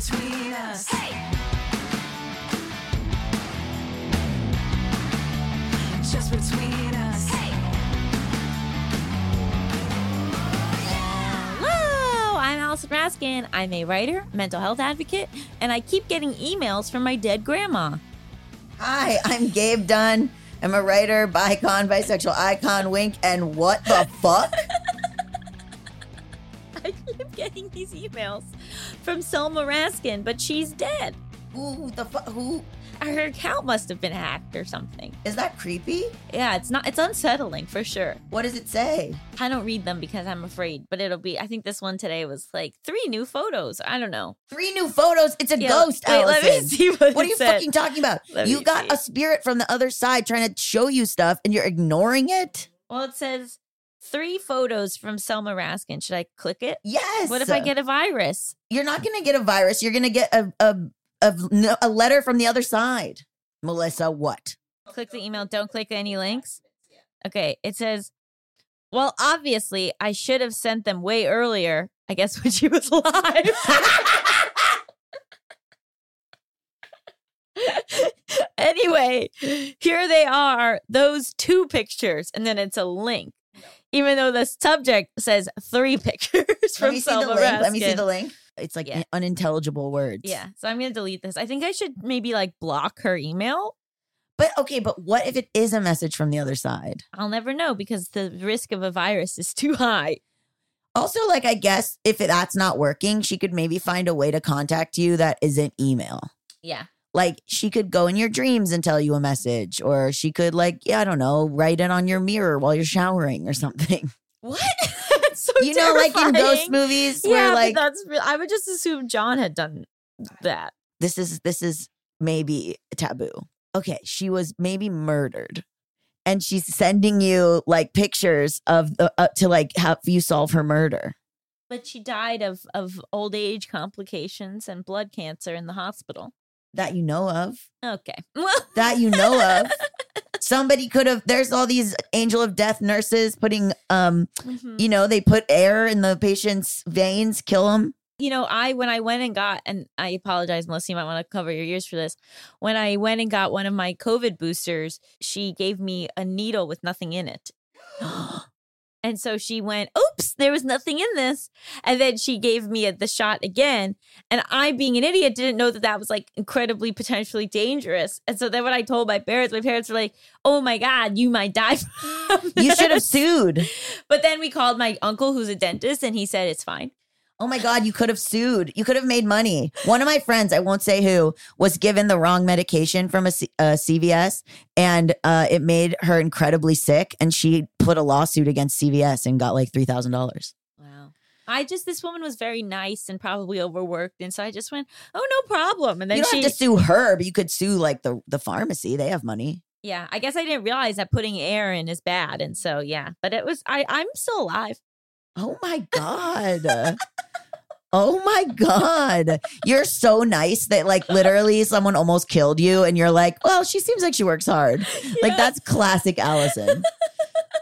Between us. Just between us. Hello, I'm Allison Raskin. I'm a writer, mental health advocate, and I keep getting emails from my dead grandma. Hi, I'm Gabe Dunn. I'm a writer, bicon, bisexual icon, wink, and what the fuck? I keep getting these emails from Selma Raskin, but she's dead. Who the fuck? Who Her account must have been hacked or something. is that? Creepy? Yeah, it's not. It's unsettling for sure. What does it say? I don't read them because I'm afraid, but it'll be. I think this one today was like three new photos. I don't know. Three new photos. It's a Yeah, ghost. wait, let me see what What are you said. fucking talking about? Let you got see. a spirit from the other side trying to show you stuff, and you're ignoring it. Well, it says three photos from Selma Raskin. Should I click it? Yes. What if I get a virus? You're not going to get a virus. You're going to get a, a a a letter from the other side. Melisa, what? Click the email. Don't click any links. Okay. It says, well, obviously, I should have sent them way earlier. I guess when she was alive. anyway, here they are, those two pictures, and then it's a link. Even though the subject says three pictures Let from me see the Selma link. Let me see Raskin. the link. It's like Yeah. unintelligible words. Yeah, so I'm gonna delete this. I think I should maybe like block her email. But okay, but what if it is a message from the other side? I'll never know because the risk of a virus is too high. Also, like I guess if that's not working, she could maybe find a way to contact you that isn't email. Yeah. Like she could go in your dreams and tell you a message, or she could like, yeah, I don't know, write it on your mirror while you're showering or something. What? So you know, like in ghost movies Yeah, where like that's real. I would just assume John had done that. this is this is maybe taboo. Okay, she was maybe murdered. And she's sending you like pictures of the uh, to like help you solve her murder. But she died of of old age complications and blood cancer in the hospital. That you know of. Okay. Well that you know of. Somebody could have there's all these angel of death nurses putting um Mhm. you know, they put air in the patient's veins, kill them. you know, I when I went and got, and I apologize, Melisa, you might want to cover your ears for this. When I went and got one of my COVID boosters, she gave me a needle with nothing in it. And so she went, oops, there was nothing in this. And then she gave me a, the shot again. And I, being an idiot, didn't know that that was like incredibly potentially dangerous. And so then when I told my parents, my parents were like, oh my God, you might die. You should have sued. But then we called my uncle, who's a dentist, and he said it's fine. Oh my God, you could have sued. You could have made money. One of my friends, I won't say who, was given the wrong medication from a, C- a CVS and uh, it made her incredibly sick. And she put a lawsuit against CVS and got like $3,000. Wow. I just this woman was very nice and probably overworked, and so I just went, "Oh, no problem." And then You don't she, have to sue her, but you could sue like the, the pharmacy. They have money. yeah, I guess I didn't realize that putting air in is bad, and so yeah, but it was. I I'm still alive. Oh my God. oh my God. You're so nice that like literally someone almost killed you and you're like, well, she seems like she works hard. Like that's classic Allison.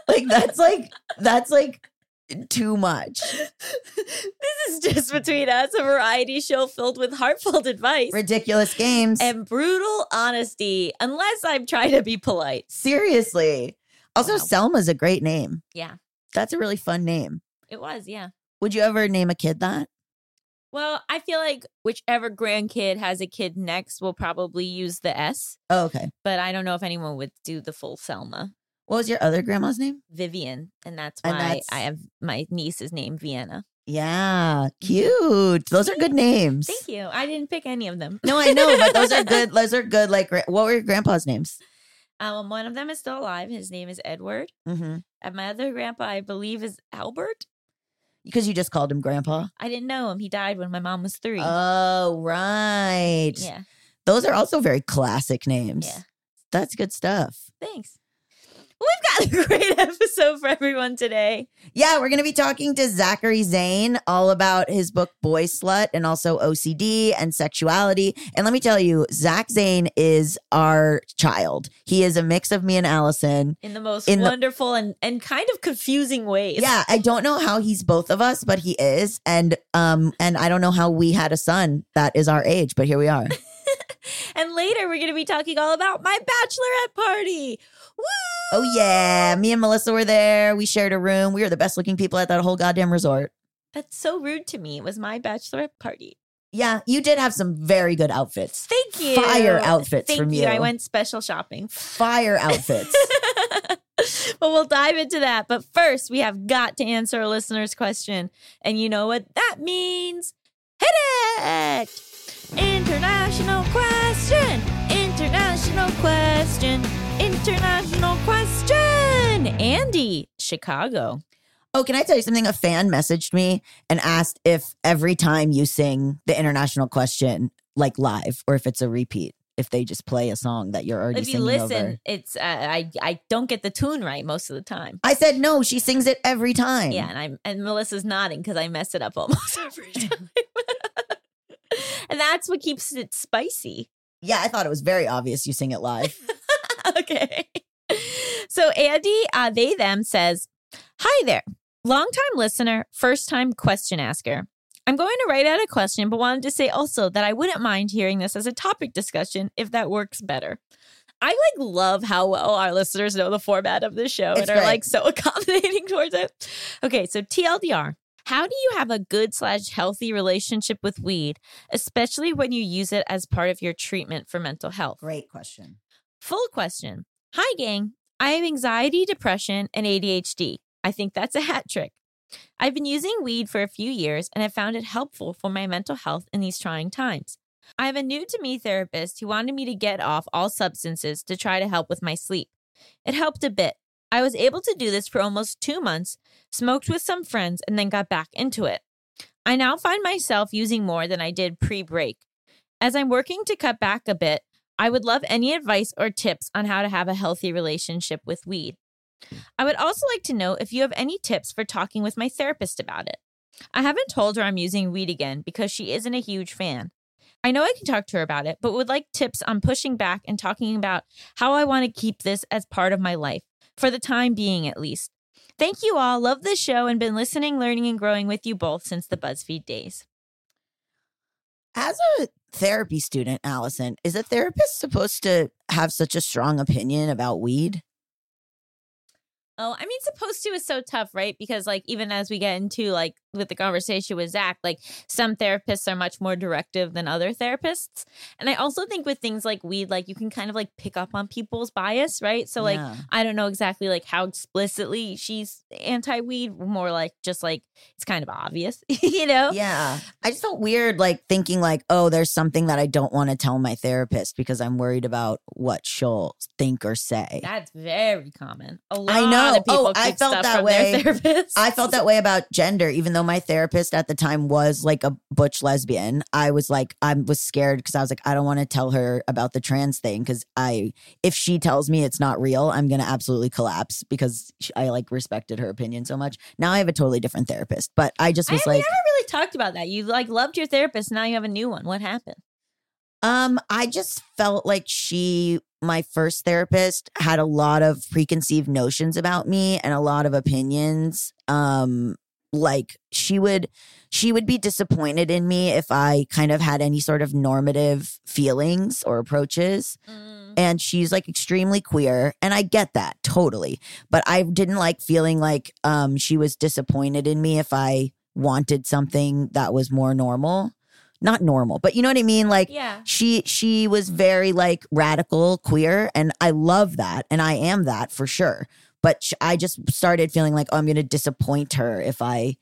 like that's like, that's like too much. this is just between us, a variety show filled with heartfelt advice Ridiculous games. and brutal honesty. Unless I'm trying to be polite. Seriously. Also, Wow. Selma's a great name. Yeah, That's a really fun name. It was. Yeah. Would you ever name a kid that? Well, I feel like whichever grandkid has a kid next will probably use the S, Oh, okay. but I don't know if anyone would do the full Selma. What was your other grandma's name? Vivian, and that's why And that's- I have my niece's name Vienna. Yeah, cute. Those are good names. Thank you. I didn't pick any of them. No, I know, but those are good. Those are good. Like, what were your grandpa's names? Um, one of them is still alive. His name is Edward. Mm-hmm. And my other grandpa, I believe, is Albert. Because you just called him grandpa. I didn't know him. He died when my mom was three. Oh, right. yeah. Those are also very classic names. Yeah. That's good stuff. Thanks. We've got a great episode for everyone today. Yeah, we're going to be talking to Zachary Zane all about his book Boyslut and also OCD and sexuality. And let me tell you, Zach Zane is our child. He is a mix of me and Allison. In the most In the- wonderful and, and kind of confusing ways. Yeah, I don't know how he's both of us, but he is. And um and I don't know how we had a son that is our age, but here we are. And later we're going to be talking all about my bachelorette party. Woo! oh yeah, me and Melisa were there. We shared a room. We were the best looking people at that whole goddamn resort. That's so rude to me. It was my bachelorette party. Yeah, you did have some very good outfits. Thank you. Fire outfits Thank from you. you. I went special shopping. Fire outfits. but we'll dive into that. But first, we have got to answer a listener's question. And you know what that means? Hit it! International question! International question! International question! Andy, Chicago. Oh, can I tell you something? A fan messaged me and asked if every time you sing the international question, like live, or if it's a repeat, if they just play a song that you're already If you listen, over. it's uh, I I don't get the tune right most of the time. I said no. She sings it every time. Yeah, and I'm and Melisa's nodding because I mess it up almost every time. and that's what keeps it spicy. Yeah. I thought it was very obvious you sing it live. okay. So Andy, uh, they them says, "Hi there, longtime listener, first time question asker. I'm going to write out a question, but wanted to say also that I wouldn't mind hearing this as a topic discussion if that works better." I like love how well our listeners know the format of this show It's and are great. like so accommodating towards it. Okay, so TLDR. How do you have a good slash healthy relationship with weed, especially when you use it as part of your treatment for mental health? Great question. Full question. Hi, gang. I have anxiety, depression, and ADHD. I think that's a hat trick. I've been using weed for a few years and have found it helpful for my mental health in these trying times. I have a new to me therapist who wanted me to get off all substances to try to help with my sleep. It helped a bit. I was able to do this for almost two months, smoked with some friends, and then got back into it. I now find myself using more than I did pre break. As I'm working to cut back a bit, I would love any advice or tips on how to have a healthy relationship with weed. I would also like to know if you have any tips for talking with my therapist about it. I haven't told her I'm using weed again because she isn't a huge fan. I know I can talk to her about it, but would like tips on pushing back and talking about how I want to keep this as part of my life, for the time being at least. Thank you all. Love this show and been listening, learning, and growing with you both since the BuzzFeed days. As a therapy student, Allison, is a therapist supposed to have such a strong opinion about weed? Oh, I mean, supposed to is so tough, right? Because, like, even as we get into like with the conversation with Zach, like some therapists are much more directive than other therapists. And I also think with things like weed, like you can kind of like pick up on people's bias, right? So, like, Yeah. I don't know exactly like how explicitly she's anti weed, more like just like it's kind of obvious, you know? Yeah. I just felt weird, like thinking, like, oh, there's something that I don't want to tell my therapist because I'm worried about what she'll think or say. That's very common. A lot I know. of people Oh, I felt that way. I felt that way about gender, even though my therapist at the time was like a butch lesbian. I was like, I was scared because I was like, I don't want to tell her about the trans thing because I, if she tells me it's not real, I'm gonna absolutely collapse because I like respected her opinion so much. Now I have a totally different therapist, but I just I was we like, never really talked about that. You like loved your therapist. Now you have a new one. What happened? Um, I just felt like she, my first therapist, had a lot of preconceived notions about me and a lot of opinions. Um, like she would she would be disappointed in me if I kind of had any sort of normative feelings or approaches. And she's like extremely queer, and I get that totally. But I didn't like feeling like um she was disappointed in me if I wanted something that was more normal. Not normal, but you know what I mean? Like Yeah. she she was very like radical queer and i love that and i am that for sure but sh- i just started feeling like oh, i'm gonna disappoint her if i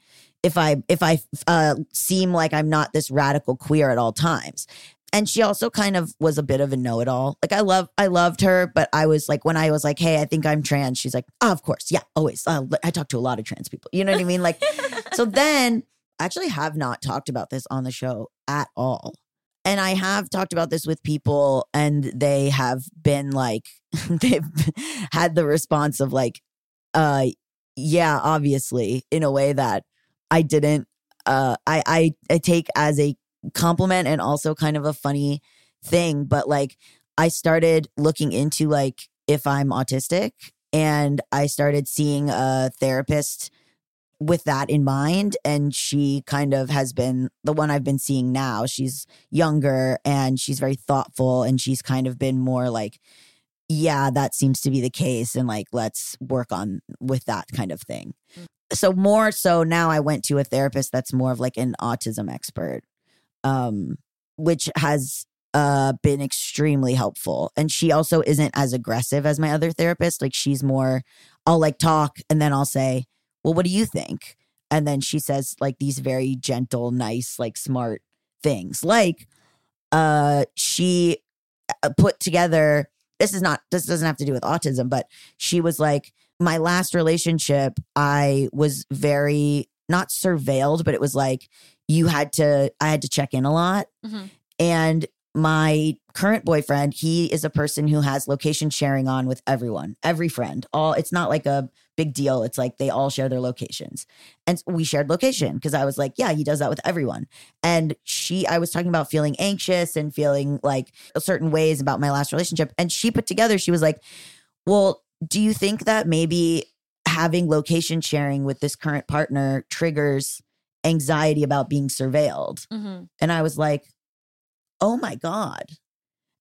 if i if i uh seem like i'm not this radical queer at all times and she also kind of was a bit of a know-it-all. Like I love, I loved her, but I was like, when I was like, "Hey, I think I'm trans," she's like, oh, "Of course, yeah, always." Uh, I talk to a lot of trans people. You know what I mean? Like, so then I actually have not talked about this on the show at all. And I have talked about this with people, and they have been like, they've had the response of like, uh, yeah, obviously, in a way that I didn't, uh, I, I, I take as a compliment and also kind of a funny thing. But like, I started looking into like if I'm autistic, and I started seeing a therapist with that in mind and she kind of has been the one I've been seeing now. She's younger and she's very thoughtful and she's kind of been more like yeah that seems to be the case and like let's work on with that kind of thing. So more so now I went to a therapist that's more of like an autism expert um which has uh been extremely helpful and she also isn't as aggressive as my other therapist. Like she's more I'll like talk and then I'll say well, what do you think? And then she says like these very gentle, nice, like smart things. Like uh she uh, put together this is not this doesn't have to do with autism, but she was like my last relationship I was very not surveilled, but it was like you had to I had to check in a lot. Mhm. And my current boyfriend, he is a person who has location sharing on with everyone, every friend. All it's not like a big deal. It's like they all share their locations. And we shared location because I was like, yeah, he does that with everyone. And she, I was talking about feeling anxious and feeling like certain ways about my last relationship. And she put together, she was like, well, do you think that maybe having location sharing with this current partner triggers anxiety about being surveilled? Mm-hmm. And I was like, oh my God.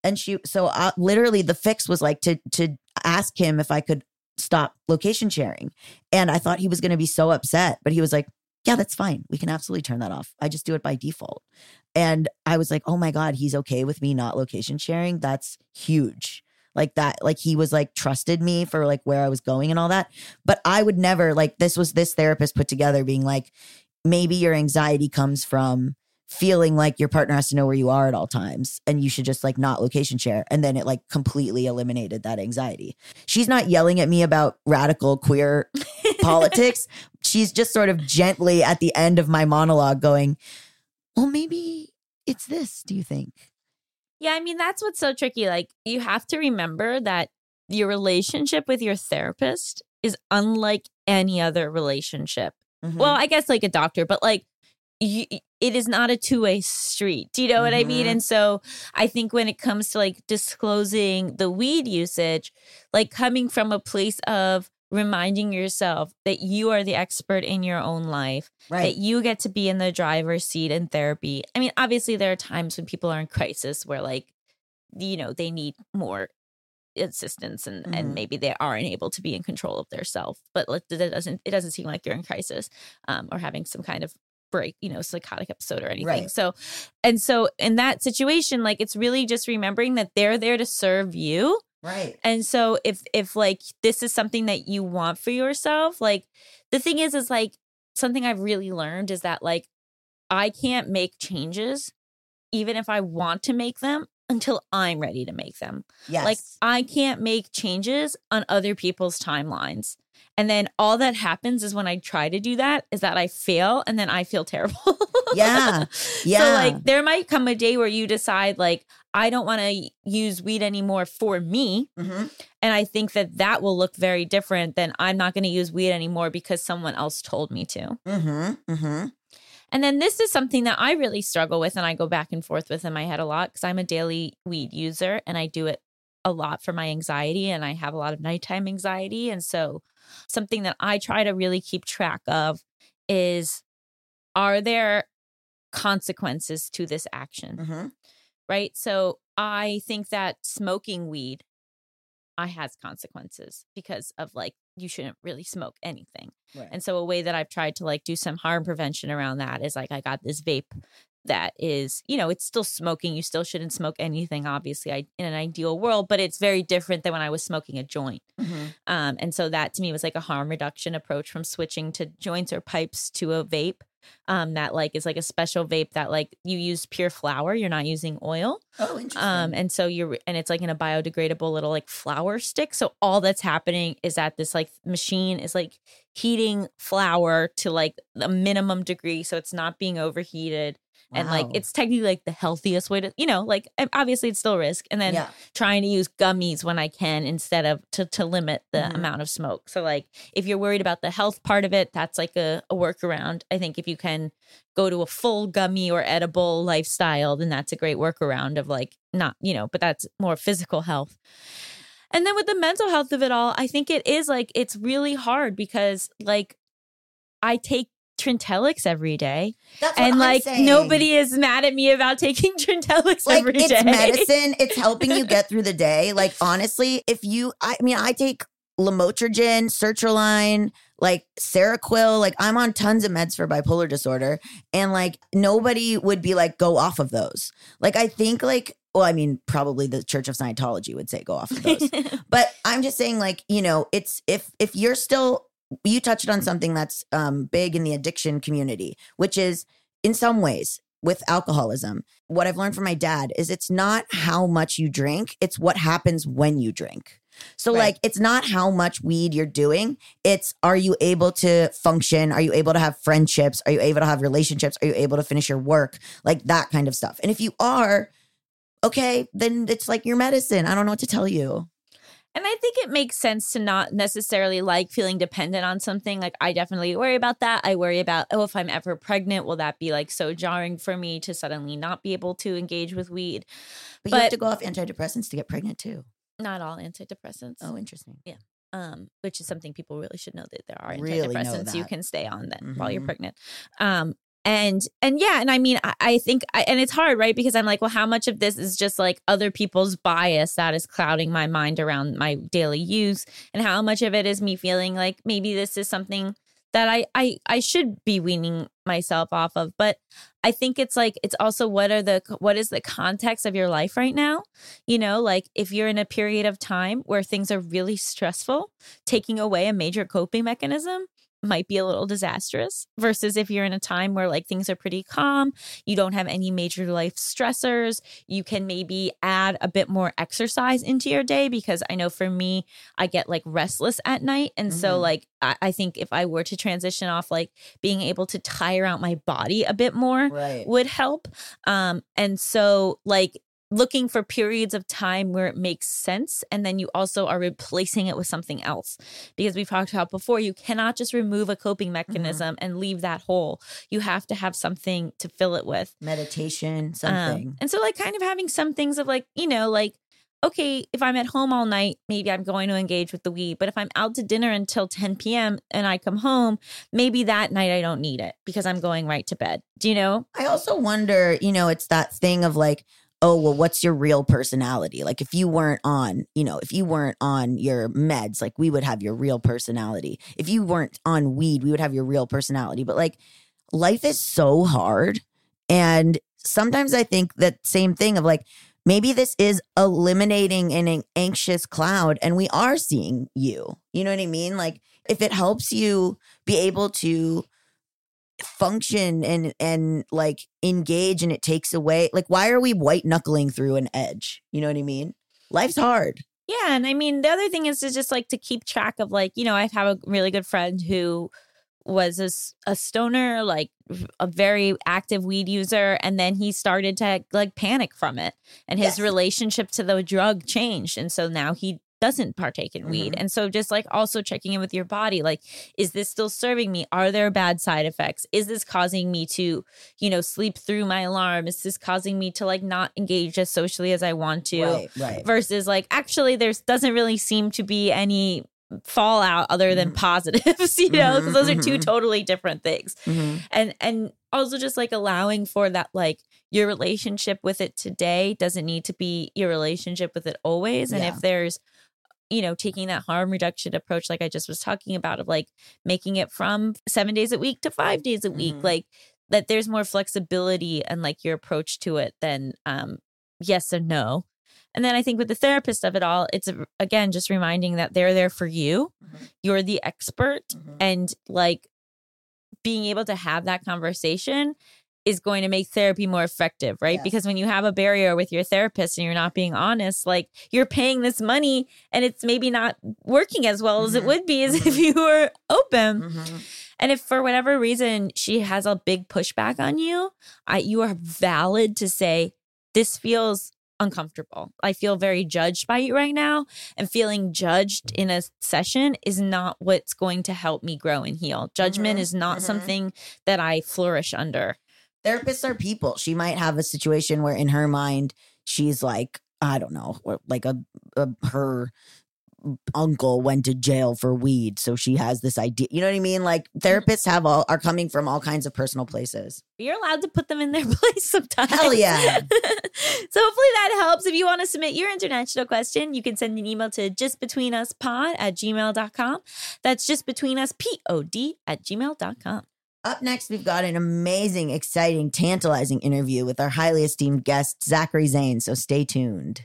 And she, so uh, literally the fix was like to, to ask him if I could stop location sharing. And I thought he was going to be so upset, but he was like, yeah, that's fine. We can absolutely turn that off. I just do it by default. And I was like, oh my God, he's okay with me not location sharing. That's huge. Like that, like he was like trusted me for like where I was going and all that. But I would never, like, this was this therapist put together being like, maybe your anxiety comes from feeling like your partner has to know where you are at all times and you should just like not location share and then it like completely eliminated that anxiety she's not yelling at me about radical queer politics she's just sort of gently at the end of my monologue going well maybe it's this do you think Yeah, I mean, that's what's so tricky. Like, you have to remember that your relationship with your therapist is unlike any other relationship. Mm-hmm. Well, I guess like a doctor, but like, you, it is not a two way street. Do you know what I mean? Mhm. And so I think when it comes to like disclosing the weed usage, like coming from a place of reminding yourself that you are the expert in your own life, that you get to be in the driver's seat in therapy. I mean, obviously, there are times when people are in crisis where, like, you know, they need more assistance and, Mhm. and maybe they aren't able to be in control of their self. But like, that doesn't it doesn't seem like you're in crisis um, or having some kind of break, you know, psychotic episode or anything. Right. So, and so in that situation, like, it's really just remembering that they're there to serve you. right And so if if like this is something that you want for yourself, like the thing is is like something I've really learned is that like I can't make changes even if I want to make them until I'm ready to make them. yes Like I can't make changes on other people's timelines. And then all that happens is when I try to do that is that I fail and then I feel terrible. Yeah. Yeah. So like there might come a day where you decide like I don't want to use weed anymore for me Mhm. and I think that that will look very different than I'm not going to use weed anymore because someone else told me to. Mhm. Mhm. And then this is something that I really struggle with and I go back and forth with in my head a lot because I'm a daily weed user and I do it a lot for my anxiety and I have a lot of nighttime anxiety. And so something that I try to really keep track of is are there consequences to this action? Mhm. Right. So I think that smoking weed I has consequences because of like you shouldn't really smoke anything. Right. And so a way that I've tried to like do some harm prevention around that is like I got this vape that is, you know, it's still smoking. You still shouldn't smoke anything, obviously, I, in an ideal world, but it's very different than when I was smoking a joint. Um, and so that to me was like a harm reduction approach from switching to joints or pipes to a vape. Um, that like is like a special vape that like you use pure flour, you're not using oil. Oh, interesting. Um, and so you're, and it's like in a biodegradable little like flour stick. So all that's happening is that this like machine is like heating flour to like a minimum degree. So it's not being overheated. And like it's technically like the healthiest way to, you know, like obviously it's still risk. And then Yeah. trying to use gummies when I can instead of to to limit the Mhm. amount of smoke. So like if you're worried about the health part of it, that's like a, a workaround. I think if you can go to a full gummy or edible lifestyle, then that's a great workaround of like not, you know, but that's more physical health. And then with the mental health of it all, I think it is like it's really hard because like I take Trintellix every day. That's and I'm like saying. nobody is mad at me about taking Trintellix like every day. it's medicine. It's helping you get through the day. Like honestly, if you, I mean, I take lamotrigine, sertraline, like Seroquel. Like I'm on tons of meds for bipolar disorder, and like nobody would be like go off of those. Like I think like. Well, I mean, probably the Church of Scientology would say go off of those. but I'm just saying, like, you know, it's if if you're still you touched on something that's um, big in the addiction community, which is in some ways with alcoholism. What I've learned from my dad is it's not how much you drink, it's what happens when you drink. So, Right. like, it's not how much weed you're doing. It's are you able to function? Are you able to have friendships? Are you able to have relationships? Are you able to finish your work? Like that kind of stuff. And if you are, okay, then it's like your medicine. I don't know what to tell you. And I think it makes sense to not necessarily like feeling dependent on something. Like, I definitely worry about that. I worry about, oh, if I'm ever pregnant, will that be like so jarring for me to suddenly not be able to engage with weed? But, you have to go off antidepressants to get pregnant too. Not all antidepressants. Oh, interesting. Yeah. Um, which is something people really should know that there are Really antidepressants you can stay on that while you're Mhm. pregnant. Um, and and yeah, and I mean, I, I think, I, and it's hard, right? Because I'm like, well, how much of this is just like other people's bias that is clouding my mind around my daily use, and how much of it is me feeling like maybe this is something that I I I should be weaning myself off of. But I think it's like it's also what are the what is the context of your life right now? You know, like if you're in a period of time where things are really stressful, taking away a major coping mechanism might be a little disastrous versus if you're in a time where like things are pretty calm, you don't have any major life stressors, you can maybe add a bit more exercise into your day because I know for me, I get like restless at night. And so Mhm. like I, I think if I were to transition off like being able to tire out my body a bit more Right. would help. Um, and so like looking for periods of time where it makes sense and then you also are replacing it with something else. Because we've talked about before you cannot just remove a coping mechanism and leave that hole you have to have something to fill it with. Meditation, Um, something. and so like kind of having some things of like you know like okay if i'm at home all night maybe i'm going to engage with the weed but if i'm out to dinner until 10 p.m and i come home maybe that night i don't need it because i'm going right to bed. Do you know? I also wonder, you know, it's that thing of like, oh, well, what's your real personality? Like, if you weren't on, you know, if you weren't on your meds, like, we would have your real personality. If you weren't on weed, we would have your real personality. But like, life is so hard. And sometimes I think that same thing of like, maybe this is eliminating an anxious cloud and we are seeing you. You know what I mean? Like, if it helps you be able to function and and like engage and it takes away like why are we white knuckling through an edge? You know what i mean? Life's hard. Yeah, and I mean the other thing is to just like to keep track of like you know I have a really good friend who was a, a stoner like a very active weed user and then he started to like panic from it and his Yes. relationship to the drug changed and so now he doesn't partake in weed. And so just like also checking in with your body like is this still serving me? Are there bad side effects? Is this causing me to you know sleep through my alarm? Is this causing me to like not engage as socially as i want to? Right right. Versus like actually there's doesn't really seem to be any fallout other than Mhm. positives you know because those are two Mhm, mhm. totally different things. Mhm. and and also just like allowing for that like your relationship with it today doesn't need to be your relationship with it always. And Yeah. if there's you know taking that harm reduction approach like i just was talking about of like making it from seven days a week to five days a week Mhm. like that there's more flexibility and like your approach to it than um yes and no. And then I think with the therapist of it all, it's again just reminding that they're there for you. You're the expert and like being able to have that conversation is going to make therapy more effective, right? Yes. Because when you have a barrier with your therapist and you're not being honest, like you're paying this money and it's maybe not working as well as it Mhm. would be as if you were open. Mhm. And if for whatever reason she has a big pushback on you, I you are valid to say this feels uncomfortable. I feel very judged by you right now and feeling judged in a session is not what's going to help me grow and heal. Judgment Mhm, is not mhm. something that I flourish under. Therapists are people. She might have a situation where in her mind she's like, I don't know, like a, a her uncle went to jail for weed, so she has this idea. You know what I mean? Like mm-hmm. therapists have all are coming from all kinds of personal places. You're allowed to put them in their place sometimes. Hell yeah. so hopefully that helps. If you want to submit your international question, you can send an email to justbetweenuspod at gmail.com. That's justbetweenuspod at gmail.com. Up next, we've got an amazing, exciting, tantalizing interview with our highly esteemed guest, Zachary Zane. So stay tuned.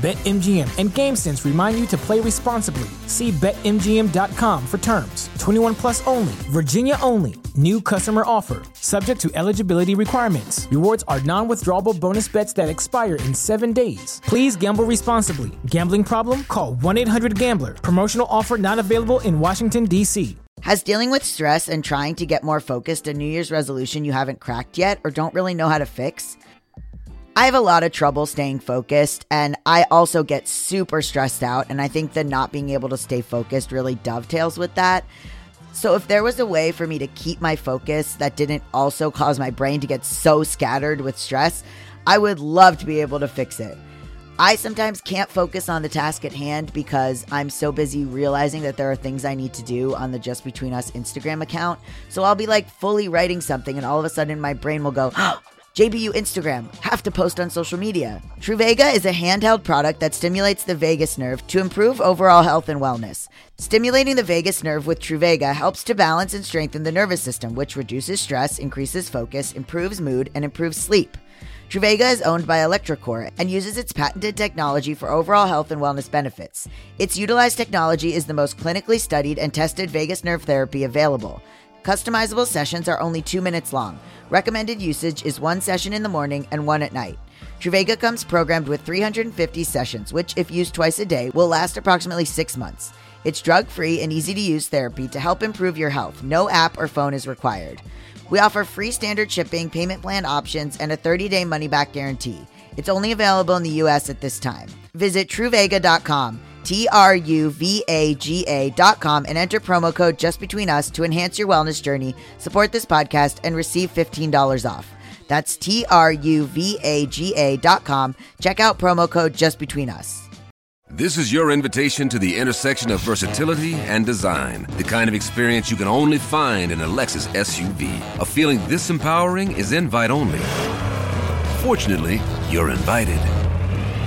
BetMGM and GameSense remind you to play responsibly. See BetMGM.com for terms. 21 plus only, Virginia only. New customer offer, subject to eligibility requirements. Rewards are non withdrawable bonus bets that expire in seven days. Please gamble responsibly. Gambling problem? Call 1 800 Gambler. Promotional offer not available in Washington, D.C. Has dealing with stress and trying to get more focused a New Year's resolution you haven't cracked yet or don't really know how to fix? I have a lot of trouble staying focused, and I also get super stressed out. And I think that not being able to stay focused really dovetails with that. So, if there was a way for me to keep my focus that didn't also cause my brain to get so scattered with stress, I would love to be able to fix it. I sometimes can't focus on the task at hand because I'm so busy realizing that there are things I need to do on the Just Between Us Instagram account. So I'll be like fully writing something, and all of a sudden my brain will go, oh, JBU Instagram, have to post on social media. Truvaga is a handheld product that stimulates the vagus nerve to improve overall health and wellness. Stimulating the vagus nerve with Truvaga helps to balance and strengthen the nervous system, which reduces stress, increases focus, improves mood, and improves sleep. Truvaga is owned by electroCore and uses its patented technology for overall health and wellness benefits. Its utilized technology is the most clinically studied and tested vagus nerve therapy available. Customizable sessions are only two minutes long. Recommended usage is one session in the morning and one at night. Truvaga comes programmed with 350 sessions, which, if used twice a day, will last approximately six months. It's drug free and easy to use therapy to help improve your health. No app or phone is required. We offer free standard shipping, payment plan options, and a 30 day money back guarantee. It's only available in the US at this time. Visit truvaga.com, T R U V A G A.com, and enter promo code just between us to enhance your wellness journey, support this podcast, and receive $15 off. That's T R U V A G A.com. Check out promo code just between us. This is your invitation to the intersection of versatility and design. The kind of experience you can only find in a Lexus SUV. A feeling this empowering is invite only. Fortunately, you're invited.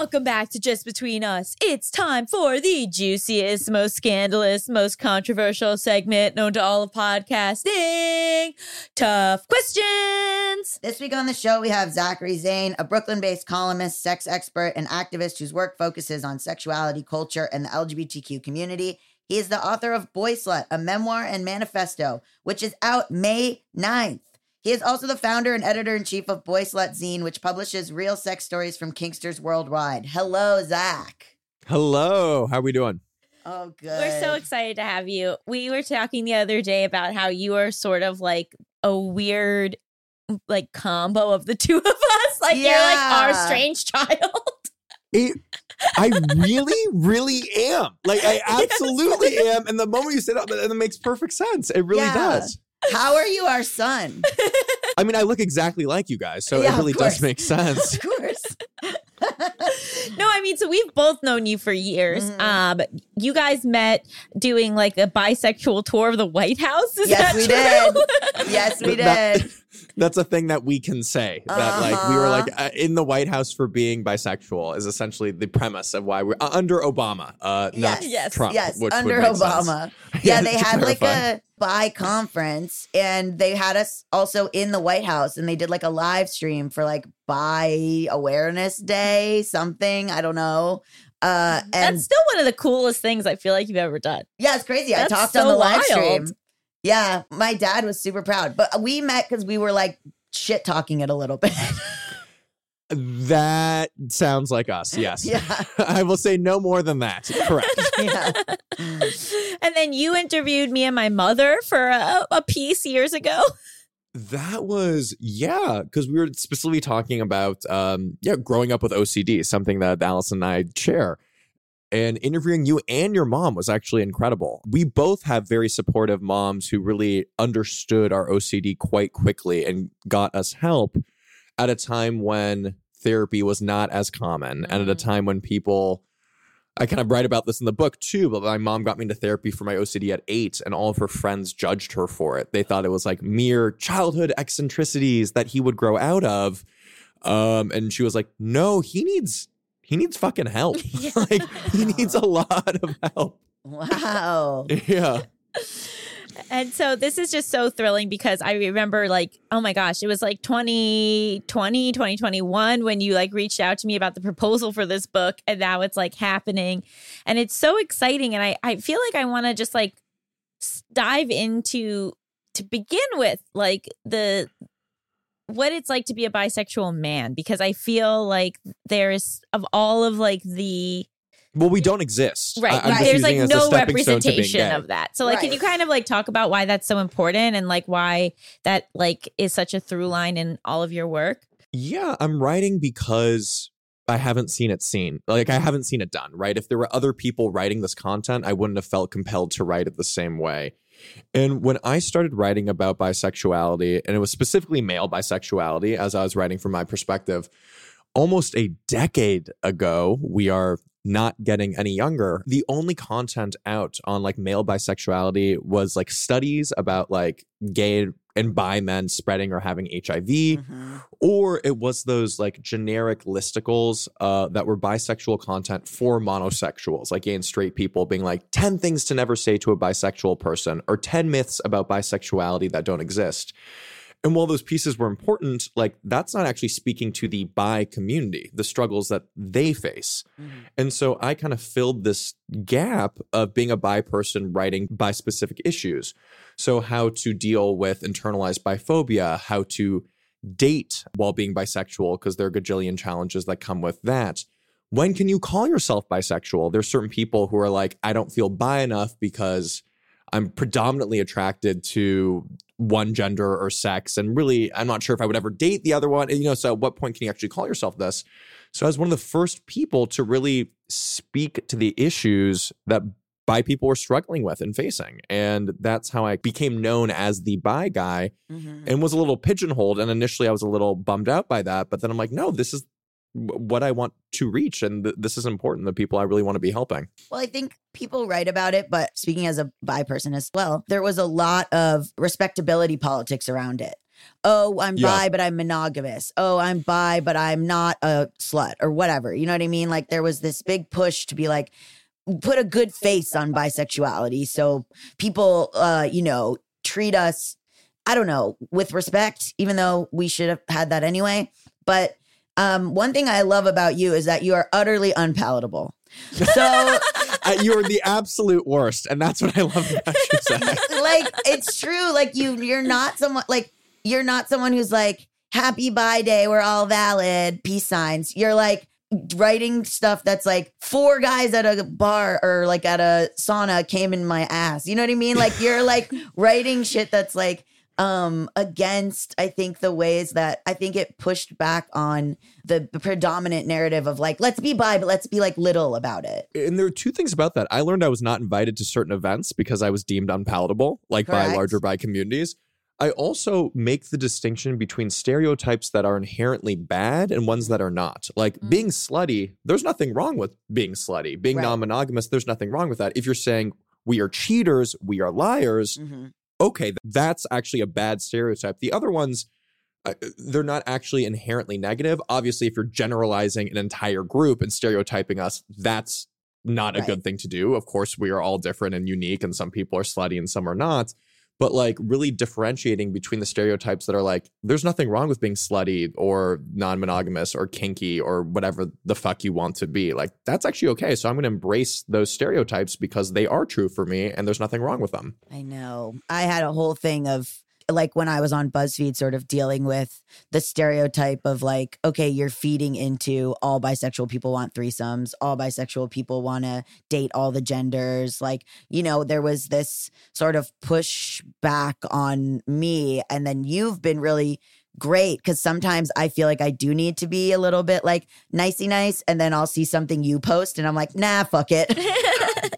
Welcome back to Just Between Us. It's time for the juiciest, most scandalous, most controversial segment known to all of podcasting. Tough questions. This week on the show, we have Zachary Zane, a Brooklyn based columnist, sex expert, and activist whose work focuses on sexuality, culture, and the LGBTQ community. He is the author of Boyslut, a memoir and manifesto, which is out May 9th. He is also the founder and editor in chief of Boyslut Zine, which publishes real sex stories from Kinksters worldwide. Hello, Zach. Hello, how are we doing? Oh, good. We're so excited to have you. We were talking the other day about how you are sort of like a weird like combo of the two of us. Like you're like our strange child. It, I really, really am. Like I absolutely am. And the moment you said that, that makes perfect sense. It really Yeah. does. How are you, our son? I mean, I look exactly like you guys, so Yeah, it really does make sense. of course. no, I mean, so we've both known you for years. Mhm. Um, you guys met doing like a bisexual tour of the White House. Is Yes, that we true? did. Yes, we That- did. That's a thing that we can say that like we were Uh-huh. like uh, in the White House for being bisexual is essentially the premise of why we're uh, under Obama, uh, not Yes, yes, Trump. yes, which under make sense. Obama. Yeah, they to had like a bi conference and they had us also in the White House and they did like a live stream for like bi awareness day, something. I don't know. Uh and That's still one of the coolest things I feel like you've ever done. yeah, it's crazy. I talked so on the live wild. stream. Yeah, my dad was super proud. But we met because we were like shit talking it a little bit. That sounds like us. Yes. yeah. I will say no more than that. Correct. Yeah. and then you interviewed me and my mother for a, a piece years ago. That was yeah, because we were specifically talking about um yeah, growing up with OCD, something that Allison and I share. And interviewing you and your mom was actually incredible. We both have very supportive moms who really understood our OCD quite quickly and got us help at a time when therapy was not as common and at a Mhm. time when people I kind of write about this in the book too, but my mom got me into therapy for my OCD at eight, and all of her friends judged her for it. They thought it was like mere childhood eccentricities that he would grow out of. Um, and she was like, no, he needs he needs fucking help. like he needs a lot of help. Wow. Yeah. And so this is just so thrilling because I remember like, oh my gosh, it was like 2020, 2021 when you like reached out to me about the proposal for this book and now it's like happening. And it's so exciting. And I, I feel like I want to just like dive into to begin with like the what it's like to be a bisexual man because I feel like there's of all of like the Well, we don't exist. Right. I- There's like using it as a no stepping stone to being representation of that. So like can you kind of like talk about why that's so important and like why that like is such a through line in all of your work? Yeah, I'm writing because I haven't seen it seen. Like I mm-hmm. haven't seen it done, right? If there were other people writing this content, I wouldn't have felt compelled to write it the same way. And when I started writing about bisexuality, and it was specifically male bisexuality as I was writing from my perspective, almost a decade ago, we are not getting any younger. The only content out on like male bisexuality was like studies about like gay and bi men spreading or having HIV Mhm. or it was those like generic listicles uh, that were bisexual content for monosexuals, like gay and straight people, being like 10 things to never say to a bisexual person or 10 myths about bisexuality that don't exist. And while those pieces were important, like that's not actually speaking to the bi community, the struggles that they face. Mm-hmm. And so I kind of filled this gap of being a bi person writing bi specific issues. So, how to deal with internalized biphobia, how to date while being bisexual, because there are gajillion challenges that come with that. When can you call yourself bisexual? There's certain people who are like, I don't feel bi enough because I'm predominantly attracted to one gender or sex. And really, I'm not sure if I would ever date the other one. And, you know, so at what point can you actually call yourself this? So I was one of the first people to really speak to the issues that bi people were struggling with and facing. And that's how I became known as the bi guy Mhm. and was a little pigeonholed. And initially I was a little bummed out by that. But then I'm like, no, this is what I want to reach. And th- this is important. The people I really want to be helping. Well, I think people write about it, but speaking as a bi person as well, there was a lot of respectability politics around it. Oh, I'm Yeah. bi, but I'm monogamous. Oh, I'm bi, but I'm not a slut or whatever. You know what I mean? Like there was this big push to be like, put a good face on bisexuality. So people, uh, you know, treat us, I don't know, with respect, even though we should have had that anyway. But um, one thing I love about you is that you are utterly unpalatable. So Uh, You're the absolute worst, and that's what I love about you, Zach. like it's true. Like you, you're not someone like you're not someone who's like happy bi day. We're all valid. Peace signs. You're like writing stuff that's like four guys at a bar or like at a sauna came in my ass. You know what I mean? Like you're like writing shit that's like um against I think the ways that I think it pushed back on the predominant narrative of like let's be bi but let's be like little about it. And there are two things about that. I learned I was not invited to certain events because I was deemed unpalatable, like by larger bi communities. I also make the distinction between stereotypes that are inherently bad and ones that are not. Like being slutty, there's nothing wrong with being slutty. Being Right. non monogamous, there's nothing wrong with that. If you're saying we are cheaters, we are liars, Mhm. Okay, that's actually a bad stereotype. The other ones, uh, they're not actually inherently negative. Obviously, if you're generalizing an entire group and stereotyping us, that's not a Right. good thing to do. Of course, we are all different and unique, and some people are slutty and some are not. But like really differentiating between the stereotypes that are like, there's nothing wrong with being slutty or non monogamous or kinky or whatever the fuck you want to be. Like, that's actually okay. So I'm going to embrace those stereotypes because they are true for me and there's nothing wrong with them. I know. I had a whole thing of like when I was on BuzzFeed, sort of dealing with the stereotype of like, okay, you're feeding into all bisexual people want threesomes, all bisexual people want to date all the genders. Like, you know, there was this sort of push back on me. And then you've been really great because sometimes I feel like I do need to be a little bit like nicey nice. And then I'll see something you post and I'm like, nah, fuck it.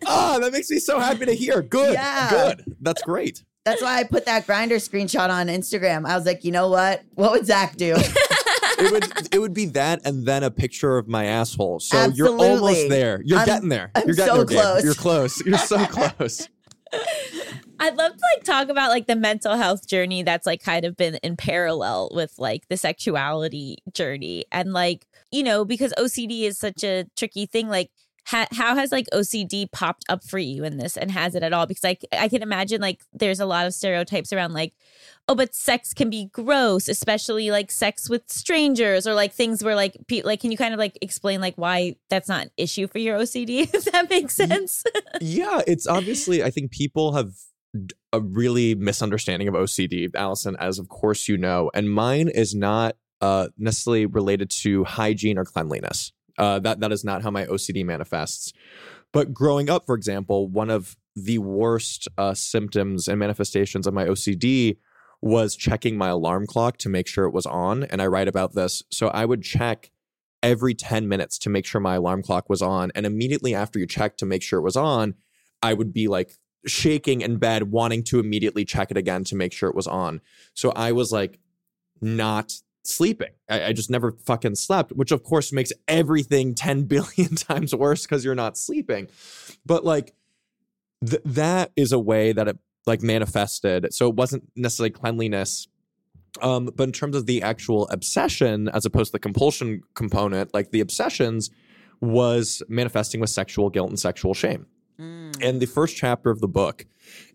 oh, that makes me so happy to hear. Good. Yeah. Good. That's great. That's why I put that Grindr screenshot on Instagram. I was like, you know what? What would Zach do? It would it would be that and then a picture of my asshole. So you're almost there. You're I'm- getting there. I'm You're getting so there, Gabe. close. You're close. You're so close. I'd love to like talk about like the mental health journey that's like kind of been in parallel with like the sexuality journey and like you know because OCD is such a tricky thing like ha- how has like OCD popped up for you in this and has it at all because like I can imagine like there's a lot of stereotypes around like oh but sex can be gross especially like sex with strangers or like things where like pe- like can you kind of like explain like why that's not an issue for your OCD if that makes sense yeah, it's obviously I think people have a really misunderstanding of OCD, Allison, as of course you know, and mine is not uh, necessarily related to hygiene or cleanliness. Uh, that that is not how my OCD manifests. But growing up, for example, one of the worst uh, symptoms and manifestations of my OCD was checking my alarm clock to make sure it was on. And I write about this. So I would check every 10 minutes to make sure my alarm clock was on. And immediately after you check to make sure it was on, I would be like shaking in bed, wanting to immediately check it again to make sure it was on. So I was like not sleeping. I, I just never fucking slept, which of course makes everything 10 billion times worse because you're not sleeping. But like th- that is a way that it like manifested. So it wasn't necessarily cleanliness. Um, but in terms of the actual obsession, as opposed to the compulsion component, like the obsessions was manifesting with sexual guilt and sexual shame. And the first chapter of the book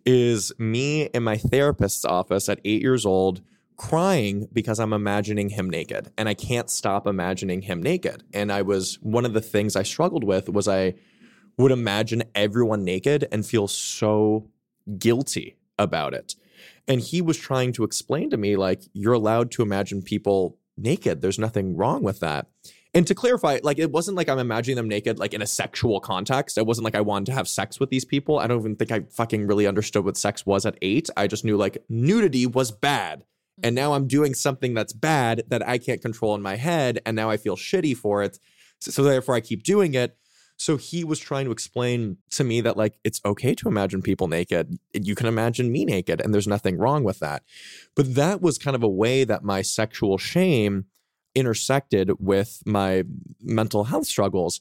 is me in my therapist's office at eight years old crying because I'm imagining him naked and I can't stop imagining him naked. And I was one of the things I struggled with was I would imagine everyone naked and feel so guilty about it. And he was trying to explain to me, like, you're allowed to imagine people naked. There's nothing wrong with that. And to clarify, like, it wasn't like I'm imagining them naked, like in a sexual context. It wasn't like I wanted to have sex with these people. I don't even think I fucking really understood what sex was at eight. I just knew like nudity was bad. And mm-hmm. now I'm doing something that's bad that I can't control in my head. And now I feel shitty for it. So, so therefore, I keep doing it. So he was trying to explain to me that like it's okay to imagine people naked. You can imagine me naked and there's nothing wrong with that. But that was kind of a way that my sexual shame intersected with my mental health struggles.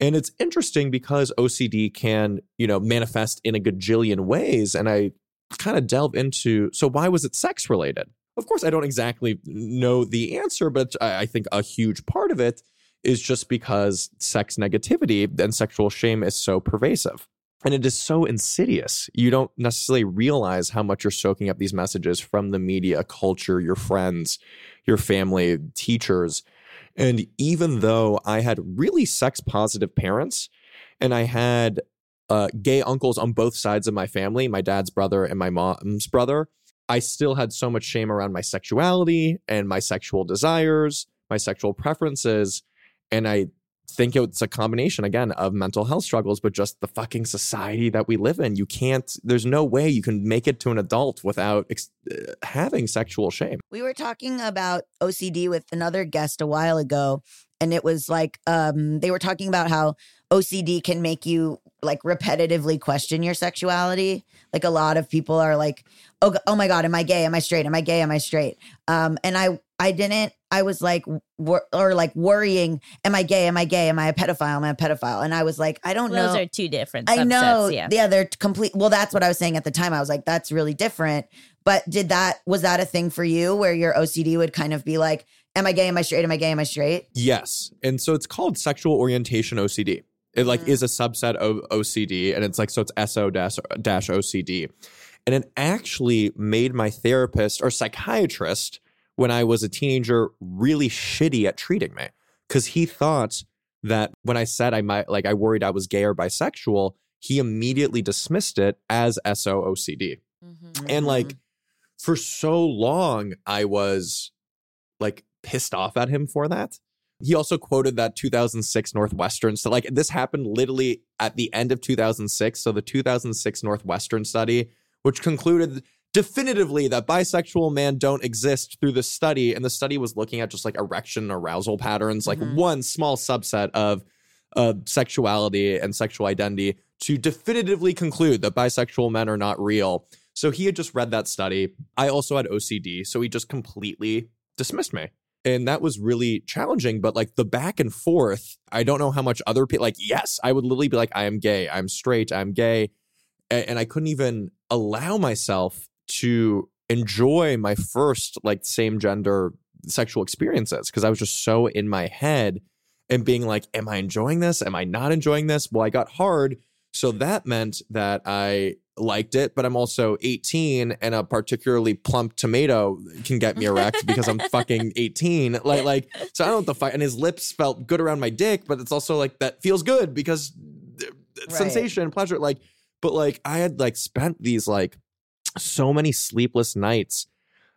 And it's interesting because OCD can, you know, manifest in a gajillion ways and I kind of delve into so why was it sex related? Of course I don't exactly know the answer, but I think a huge part of it is just because sex negativity and sexual shame is so pervasive. And it is so insidious. You don't necessarily realize how much you're soaking up these messages from the media, culture, your friends, your family, teachers. And even though I had really sex positive parents and I had uh, gay uncles on both sides of my family, my dad's brother and my mom's brother, I still had so much shame around my sexuality and my sexual desires, my sexual preferences. And I think it's a combination again of mental health struggles, but just the fucking society that we live in. You can't, there's no way you can make it to an adult without ex- uh, having sexual shame. We were talking about OCD with another guest a while ago, and it was like um, they were talking about how OCD can make you like repetitively question your sexuality. Like a lot of people are like, "Oh, oh my god, am I gay? Am I straight? Am I gay? Am I straight?" Um, and I, I didn't. I was like, wor- or like worrying, "Am I gay? Am I gay? Am I a pedophile? Am I a pedophile?" And I was like, I don't know. Those are two different. I know. subsets, Yeah. they're complete. Well, that's what I was saying at the time. I was like, that's really different. But did that, was that a thing for you where your OCD would kind of be like, am I gay? Am I straight? Am I gay? Am I straight? Yes. And so it's called sexual orientation OCD. It like is a mm. subset of OCD and it's like so it's SO dash dash OCD. And it actually made my therapist or psychiatrist when I was a teenager really shitty at treating me cuz he thought that when I said I might like I worried I was gay or bisexual, he immediately dismissed it as SO OCD. Mm-hmm. And like mm-hmm. for so long I was like pissed off at him for that. He also quoted that 2006 Northwestern. So, like, this happened literally at the end of 2006. So, the 2006 Northwestern study, which concluded definitively that bisexual men don't exist through the study. And the study was looking at just like erection arousal patterns, like one small subset of uh, sexuality and sexual identity, to definitively conclude that bisexual men are not real. So, he had just read that study. I also had OCD. So, he just completely dismissed me and that was really challenging but like the back and forth i don't know how much other people like yes i would literally be like i am gay i'm straight i'm gay A- and i couldn't even allow myself to enjoy my first like same gender sexual experiences because i was just so in my head and being like am i enjoying this? Am i not enjoying this? Well i got hard so that meant that i liked it but i'm also 18 and a particularly plump tomato can get me erect because i'm fucking 18 like like so i don't know what the fuck and his lips felt good around my dick but it's also like that feels good because uh, sensation pleasure like but like i had like spent these like so many sleepless nights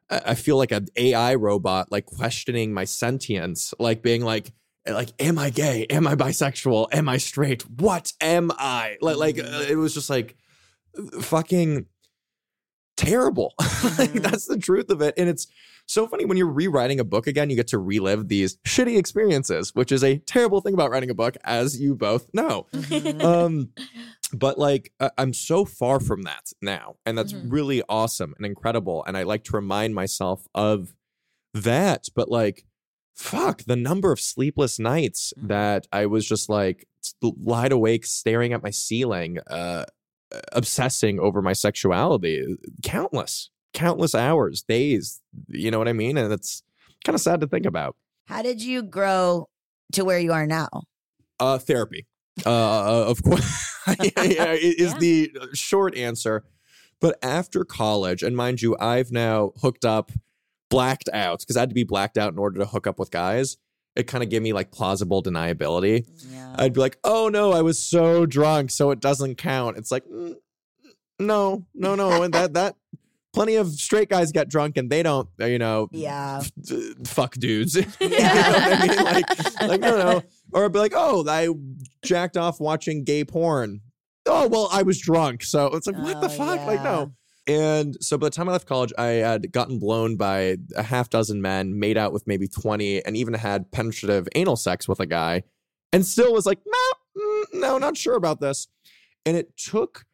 I I feel like an AI robot, like questioning my sentience, like being like, like, am I gay? Am I bisexual? Am I straight? What am I? Like, like uh, it was just like fucking terrible. like that's the truth of it, and it's so funny when you're rewriting a book again. You get to relive these shitty experiences, which is a terrible thing about writing a book, as you both know. um, but like I'm so far from that now, and that's really awesome and incredible. And I like to remind myself of that. But like, fuck, the number of sleepless nights that I was just like lied awake, staring at my ceiling, uh, obsessing over my sexuality, countless, countless hours, days. You know what I mean? And it's kind of sad to think about. How did you grow to where you are now? Uh, therapy. Uh, of course, yeah, yeah, is the short answer. But after college, and mind you, I've now hooked up, blacked out because I had to be blacked out in order to hook up with guys. It kind of gave me like plausible deniability. I'd be like, "Oh no, I was so drunk, so it doesn't count." It's like, mm, no, no, no, and that that plenty of straight guys get drunk and they don't, you know, Yeah. f- fuck dudes. you know I mean? Like, like no, no. Or I'd be like, oh, I jacked off watching gay porn. Oh, well, I was drunk. So it's like, what the Oh, fuck? Like, no. And so by the time I left college, I had gotten blown by a half dozen men, made out with maybe 20, and even had penetrative anal sex with a guy, and still was like, no, mm, no, not sure about this. And it took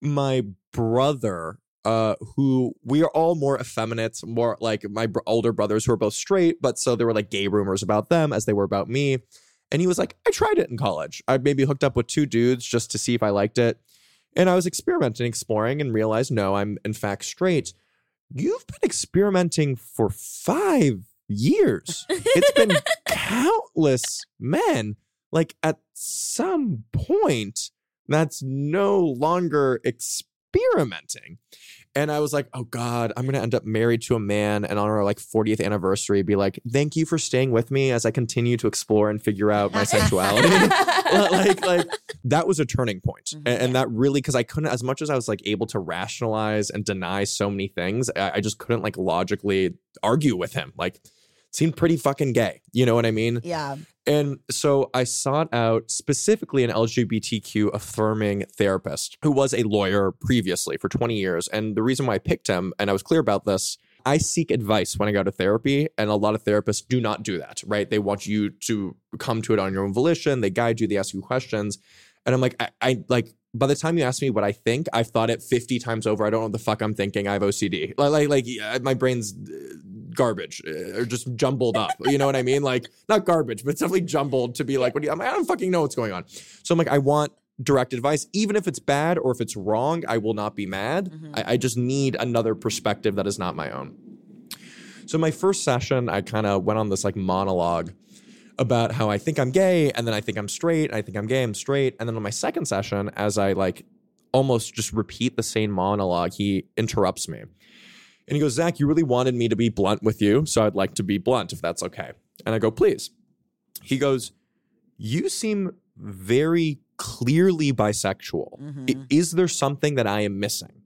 my brother, uh, who we are all more effeminate, more like my br- older brothers who are both straight, but so there were like gay rumors about them as they were about me. And he was like, I tried it in college. I maybe hooked up with two dudes just to see if I liked it. And I was experimenting, exploring, and realized no, I'm in fact straight. You've been experimenting for five years. It's been countless men. Like at some point, that's no longer experimenting. And I was like, oh God, I'm gonna end up married to a man and on our like 40th anniversary be like, thank you for staying with me as I continue to explore and figure out my sexuality. like, like that was a turning point. Mm-hmm. And, and that really because I couldn't, as much as I was like able to rationalize and deny so many things, I, I just couldn't like logically argue with him. Like, seemed pretty fucking gay. You know what I mean? Yeah. And so I sought out specifically an LGBTQ affirming therapist who was a lawyer previously for 20 years. And the reason why I picked him, and I was clear about this, I seek advice when I go to therapy, and a lot of therapists do not do that, right? They want you to come to it on your own volition, they guide you, they ask you questions. And I'm like, I, I like, by the time you ask me what I think, I've thought it 50 times over. I don't know what the fuck I'm thinking. I have OCD. Like, like, like yeah, my brain's garbage uh, or just jumbled up. You know what I mean? Like, not garbage, but it's definitely jumbled to be like, what do you, I'm like, I don't fucking know what's going on. So I'm like, I want direct advice. Even if it's bad or if it's wrong, I will not be mad. I, I just need another perspective that is not my own. So my first session, I kind of went on this like monologue about how I think I'm gay, and then I think I'm straight, I think I'm gay, I'm straight. And then on my second session, as I like almost just repeat the same monologue, he interrupts me. And he goes, Zach, you really wanted me to be blunt with you, so I'd like to be blunt if that's okay. And I go, please. He goes, You seem very clearly bisexual. I- mm-hmm. Is there something that I am missing?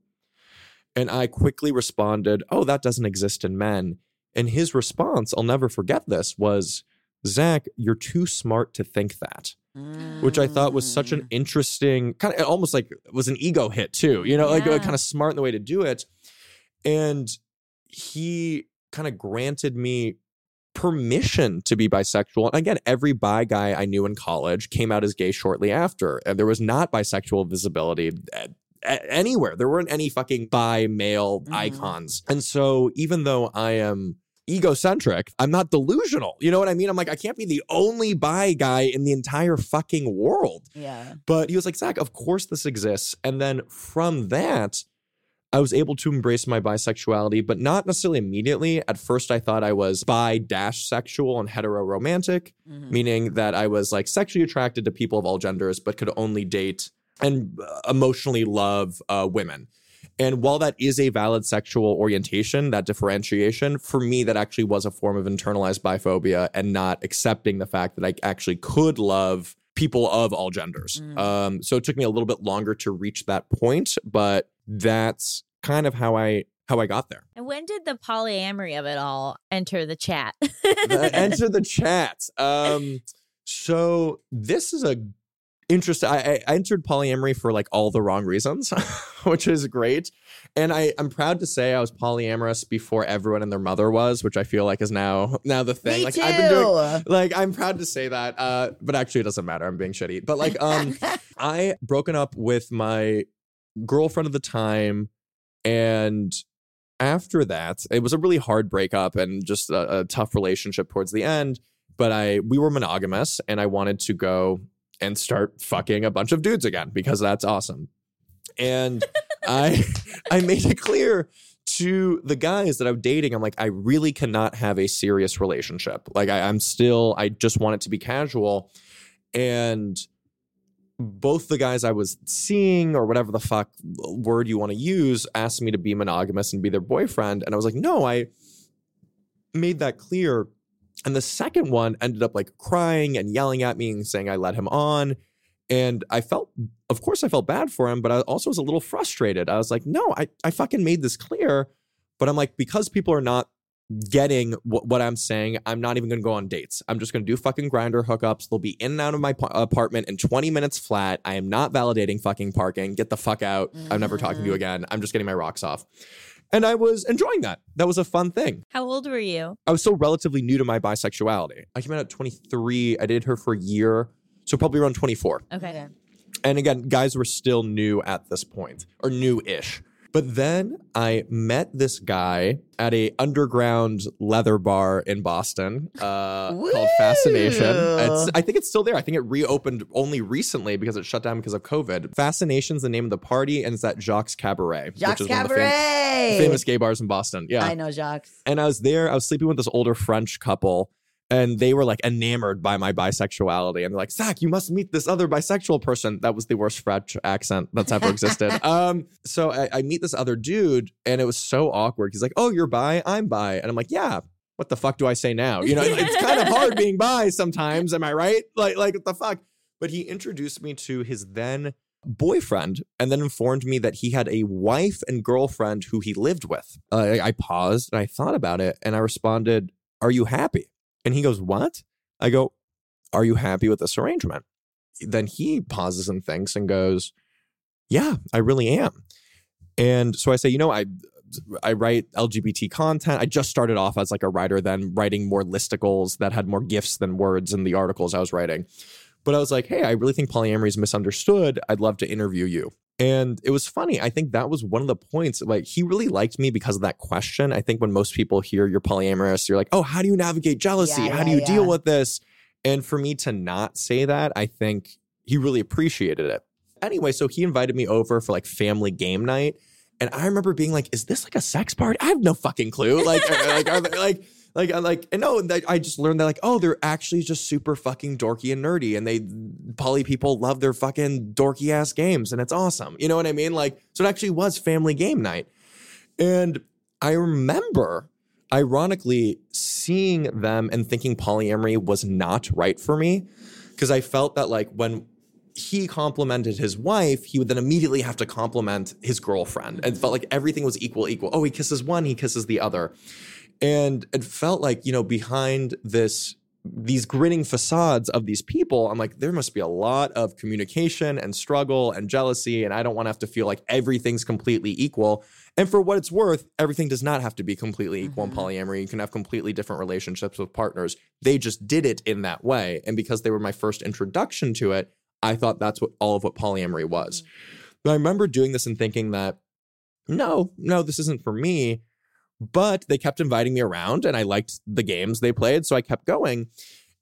And I quickly responded, Oh, that doesn't exist in men. And his response, I'll never forget this, was, Zach, you're too smart to think that. Which I thought was such an mm. interesting kind of almost like it was an ego hit too, you know, like kind of smart in the way to do it. And he kind of granted me permission to be bisexual. And again, every bi guy I knew in college came out as gay shortly after. And there was not bisexual visibility eh, a- anywhere. There weren't any fucking bi male mm-hmm. icons. And so even though I am egocentric, I'm not delusional. You know what I mean? I'm like, I can't be the only bi guy in the entire fucking world. Yeah. But he was like, Zach, of course this exists. And then from that, I was able to embrace my bisexuality, but not necessarily immediately. At first, I thought I was bi dash sexual and hetero romantic, meaning that I was like sexually attracted to people of all genders, but could only date and uh, emotionally love uh, women. And while that is a valid sexual orientation, that differentiation, for me, that actually was a form of internalized biphobia and not accepting the fact that I actually could love people of all genders. Um, so it took me a little bit longer to reach that point, but that's kind of how I how I got there. And when did the polyamory of it all enter the chat? Uh, enter the chat. Um, so this is a interesting. I I entered polyamory for like all the wrong reasons, which is great. And I I'm proud to say I was polyamorous before everyone and their mother was, which I feel like is now now the thing. Me like too. I've been doing like I'm proud to say that. Uh, but actually it doesn't matter. I'm being shitty. But like um, I broken up with my girlfriend at the time, and after that, it was a really hard breakup and just a, a tough relationship towards the end. But I we were monogamous, and I wanted to go and start fucking a bunch of dudes again because that's awesome. And I I made it clear to the guys that I'm dating, I'm like, I really cannot have a serious relationship. Like I, I'm still, I just want it to be casual. And both the guys I was seeing, or whatever the fuck word you want to use, asked me to be monogamous and be their boyfriend. And I was like, no, I made that clear. And the second one ended up like crying and yelling at me and saying I let him on. And I felt, of course, I felt bad for him, but I also was a little frustrated. I was like, no, I, I fucking made this clear. But I'm like, because people are not getting what, what I'm saying, I'm not even gonna go on dates. I'm just gonna do fucking Grindr hookups. They'll be in and out of my pa- apartment in 20 minutes flat. I am not validating fucking parking. Get the fuck out. I'm never talking to you mm. again. I'm just getting my rocks off. And I was enjoying that. That was a fun thing. How old were you? I was still relatively new to my bisexuality. I came out at 23. I dated her for a year. So probably around 24. Okay. And again, guys were still new at this point, or new-ish. But then I met this guy at a underground leather bar in Boston uh, called Fascination. It's, I think it's still there. I think it reopened only recently because it shut down because of COVID. Fascination's the name of the party, and it's at Jacques Cabaret, Jacques which is one of the fam- famous gay bars in Boston. Yeah, I know Jacques. and I was there. I was sleeping with this older French couple, and they were like enamored by my bisexuality. And they're like, Zach, you must meet this other bisexual person. That was the worst French accent that's ever existed. um, so I, I meet this other dude, and it was so awkward. He's like, Oh, you're bi? I'm bi. And I'm like, Yeah. What the fuck do I say now? You know, it's kind of hard being bi sometimes. Am I right? Like, like what the fuck? But he introduced me to his then boyfriend and then informed me that he had a wife and girlfriend who he lived with. Uh, I, I paused and I thought about it and I responded, Are you happy? And he goes, What? I go, Are you happy with this arrangement? Then he pauses and thinks and goes, Yeah, I really am. And so I say, You know, I. I write LGBT content. I just started off as like a writer, then writing more listicles that had more gifs than words in the articles I was writing. But I was like, hey, I really think polyamory is misunderstood. I'd love to interview you. And it was funny. I think that was one of the points. Like, he really liked me because of that question. I think when most people hear you're polyamorous, you're like, oh, how do you navigate jealousy? Yeah, how do yeah, you deal with this? And for me to not say that, I think he really appreciated it. Anyway, so he invited me over for like family game night. And I remember being like, is this like a sex party? I have no fucking clue. Like, like, are they, like, like, I'm like, and no, I I just learned that like, oh, they're actually just super fucking dorky and nerdy, and they poly people love their fucking dorky ass games, and it's awesome. You know what I mean? Like, so it actually was family game night, and I remember, ironically, seeing them and thinking polyamory was not right for me, because I felt that like when he complimented his wife, he would then immediately have to compliment his girlfriend. And felt like everything was equal, equal. Oh, he kisses one, he kisses the other. And it felt like, you know, behind this these grinning facades of these people, I'm like, there must be a lot of communication and struggle and jealousy. And I don't want to have to feel like everything's completely equal. And for what it's worth, everything does not have to be completely equal in mm-hmm. polyamory. You can have completely different relationships with partners. They just did it in that way. And because they were my first introduction to it, I thought that's what all of what polyamory was. Mm-hmm. But I remember doing this and thinking that no, no, this isn't for me. But they kept inviting me around and I liked the games they played. So I kept going.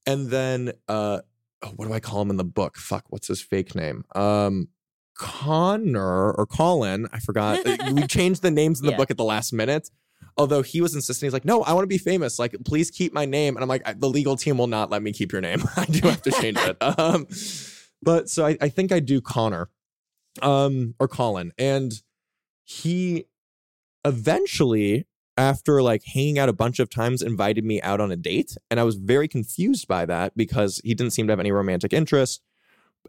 And then uh oh, what do I call him in the book? Fuck, what's his fake name? Um Connor or Colin, I forgot. Uh, we changed the names in the Yeah. book at the last minute. Although he was insisting, he's like, no, I want to be famous. Like, please keep my name. And I'm like, the legal team will not let me keep your name. I do have to change it. Um, but so I, I think I do Connor um, or Colin. And he eventually, after like hanging out a bunch of times, invited me out on a date. And I was very confused by that because he didn't seem to have any romantic interest.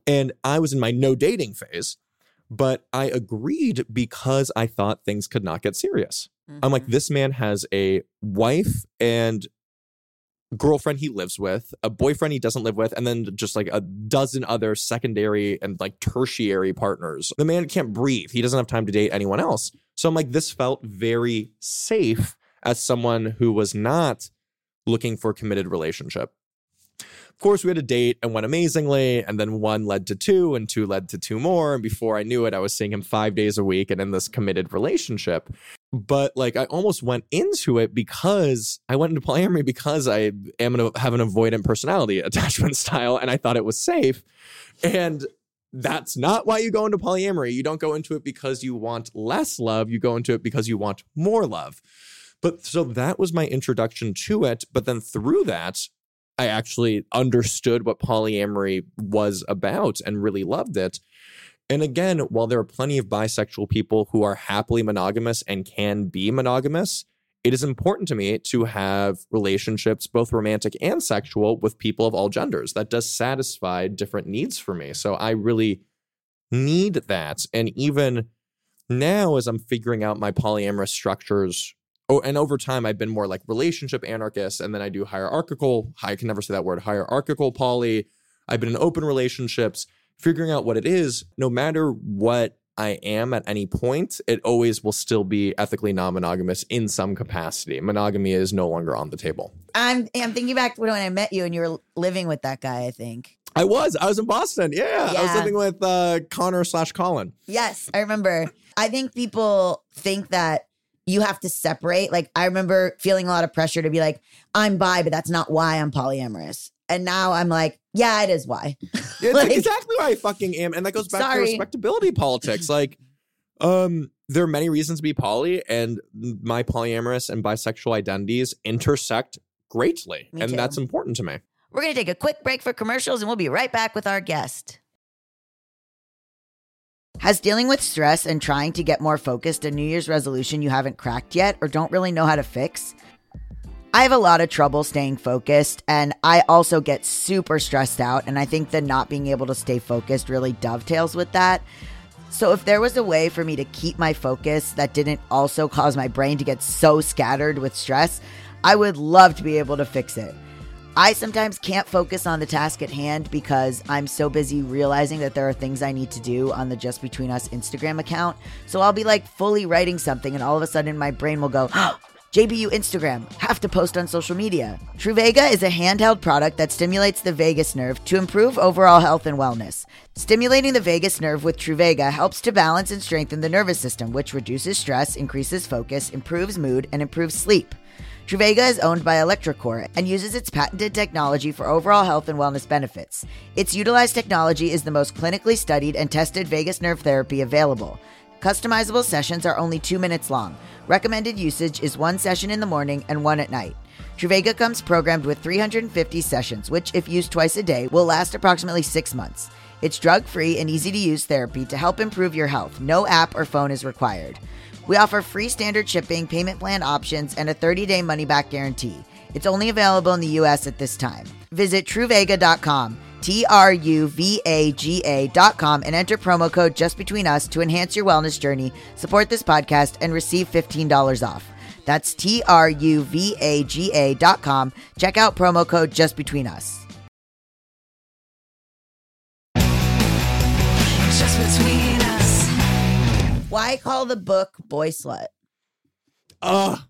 And I was in my no dating phase, but I agreed because I thought things could not get serious. I'm like, mm-hmm. this man has a wife and girlfriend he lives with, a boyfriend he doesn't live with, and then just like a dozen other secondary and like tertiary partners. The man can't breathe. He doesn't have time to date anyone else. So I'm like, this felt very safe as someone who was not looking for a committed relationship. Of course, we had a date and went amazingly, and then one led to two, and two led to two more. And before I knew it, I was seeing him five days a week and in this committed relationship. But like, I almost went into it because I went into polyamory because I am an, have an avoidant personality attachment style, and I thought it was safe. And that's not why you go into polyamory. You don't go into it because you want less love. You go into it because you want more love. But so that was my introduction to it. But then through that, I actually understood what polyamory was about and really loved it. And again, while there are plenty of bisexual people who are happily monogamous and can be monogamous, it is important to me to have relationships, both romantic and sexual, with people of all genders. That does satisfy different needs for me. So I really need that. And even now, as I'm figuring out my polyamorous structures, oh, and over time, I've been more like relationship anarchist, and then I do hierarchical. I can never say that word. Hierarchical poly. I've been in open relationships. Figuring out what it is, no matter what I am at any point, it always will still be ethically non-monogamous in some capacity. Monogamy is no longer on the table. I'm I'm thinking back to when I met you and you were living with that guy. I think. I was. I was in Boston. Yeah, I was living with uh, Connor slash Colin. Yes, I remember. I think people think that you have to separate. Like I remember feeling a lot of pressure to be like, I'm bi, but that's not why I'm polyamorous. And now I'm like, yeah, it is why. Yeah, it's Like- exactly why I fucking am, and that goes back Sorry. to respectability politics. Like, um, there are many reasons to be poly, and my polyamorous and bisexual identities intersect greatly. Me and too. that's important to me. We're going to take a quick break for commercials and we'll be right back with our guest. Has dealing with stress and trying to get more focused a New Year's resolution you haven't cracked yet or don't really know how to fix? I have a lot of trouble staying focused, and I also get super stressed out. And I think that not being able to stay focused really dovetails with that. So, if there was a way for me to keep my focus that didn't also cause my brain to get so scattered with stress, I would love to be able to fix it. I sometimes can't focus on the task at hand because I'm so busy realizing that there are things I need to do on the Just Between Us Instagram account. So I'll be like fully writing something, and all of a sudden my brain will go, oh, JBU Instagram, have to post on social media. Truvaga is a handheld product that stimulates the vagus nerve to improve overall health and wellness. Stimulating the vagus nerve with Truvaga helps to balance and strengthen the nervous system, which reduces stress, increases focus, improves mood, and improves sleep. Truvaga is owned by electroCore and uses its patented technology for overall health and wellness benefits. Its utilized technology is the most clinically studied and tested vagus nerve therapy available. Customizable sessions are only two minutes long. Recommended usage is one session in the morning and one at night. Truvaga comes programmed with 350 sessions, which, if used twice a day, will last approximately six months. It's drug free and easy to use therapy to help improve your health. No app or phone is required. We offer free standard shipping, payment plan options, and a 30 day money back guarantee. It's only available in the US at this time. Visit truvaga.com, T R U V A G A.com, and enter promo code just between us to enhance your wellness journey, support this podcast, and receive $15 off. That's T R U V A G A.com. Check out promo code just between us. Why call the book Boyslut? Oh,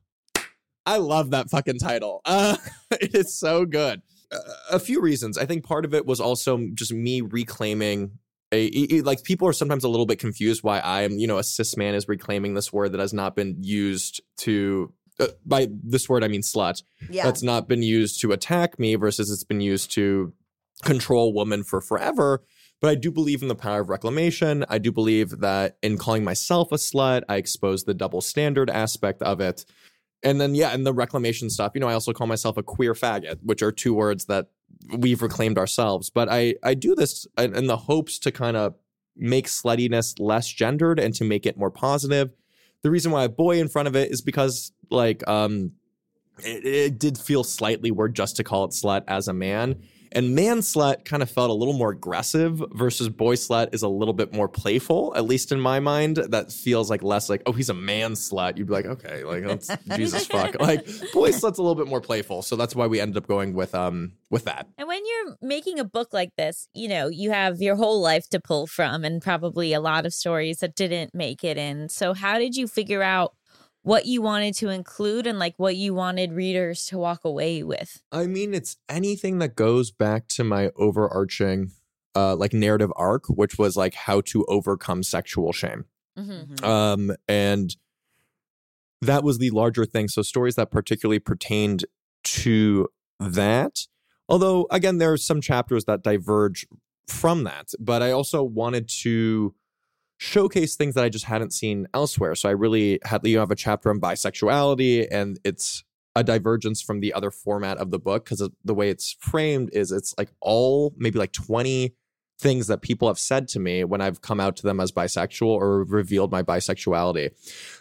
I love that fucking title. Uh, it is so good. Uh, a few reasons. I think part of it was also just me reclaiming a, like people are sometimes a little bit confused why I'm, you know, a cis man is reclaiming this word that has not been used to uh, by this word I mean slut. Yeah. That's not been used to attack me versus it's been used to control women for forever. But I do believe in the power of reclamation. I do believe that in calling myself a slut, I expose the double standard aspect of it. And then, yeah, and the reclamation stuff, you know, I also call myself a queer faggot, which are two words that we've reclaimed ourselves. But I, I do this in the hopes to kind of make sluttiness less gendered and to make it more positive. The reason why I have boy in front of it is because, like, um, it, it did feel slightly weird just to call it slut as a man. And man slut kind of felt a little more aggressive versus boy slut is a little bit more playful, at least in my mind. That feels like less like, oh, he's a man slut. You'd be like, okay, like that's Jesus fuck. Like boy slut's a little bit more playful. So that's why we ended up going with um with that. And when you're making a book like this, you know, you have your whole life to pull from and probably a lot of stories that didn't make it in. So, how did you figure out what you wanted to include and like what you wanted readers to walk away with? I mean, it's anything that goes back to my overarching uh like narrative arc, which was like how to overcome sexual shame. Mm-hmm. Um, and that was the larger thing. So stories that particularly pertained to that. Although, again, there are some chapters that diverge from that. But I also wanted to showcase things that I just hadn't seen elsewhere. So I really had you have a chapter on bisexuality, and it's a divergence from the other format of the book because the way it's framed is it's like all maybe like 20 things that people have said to me when I've come out to them as bisexual or revealed my bisexuality.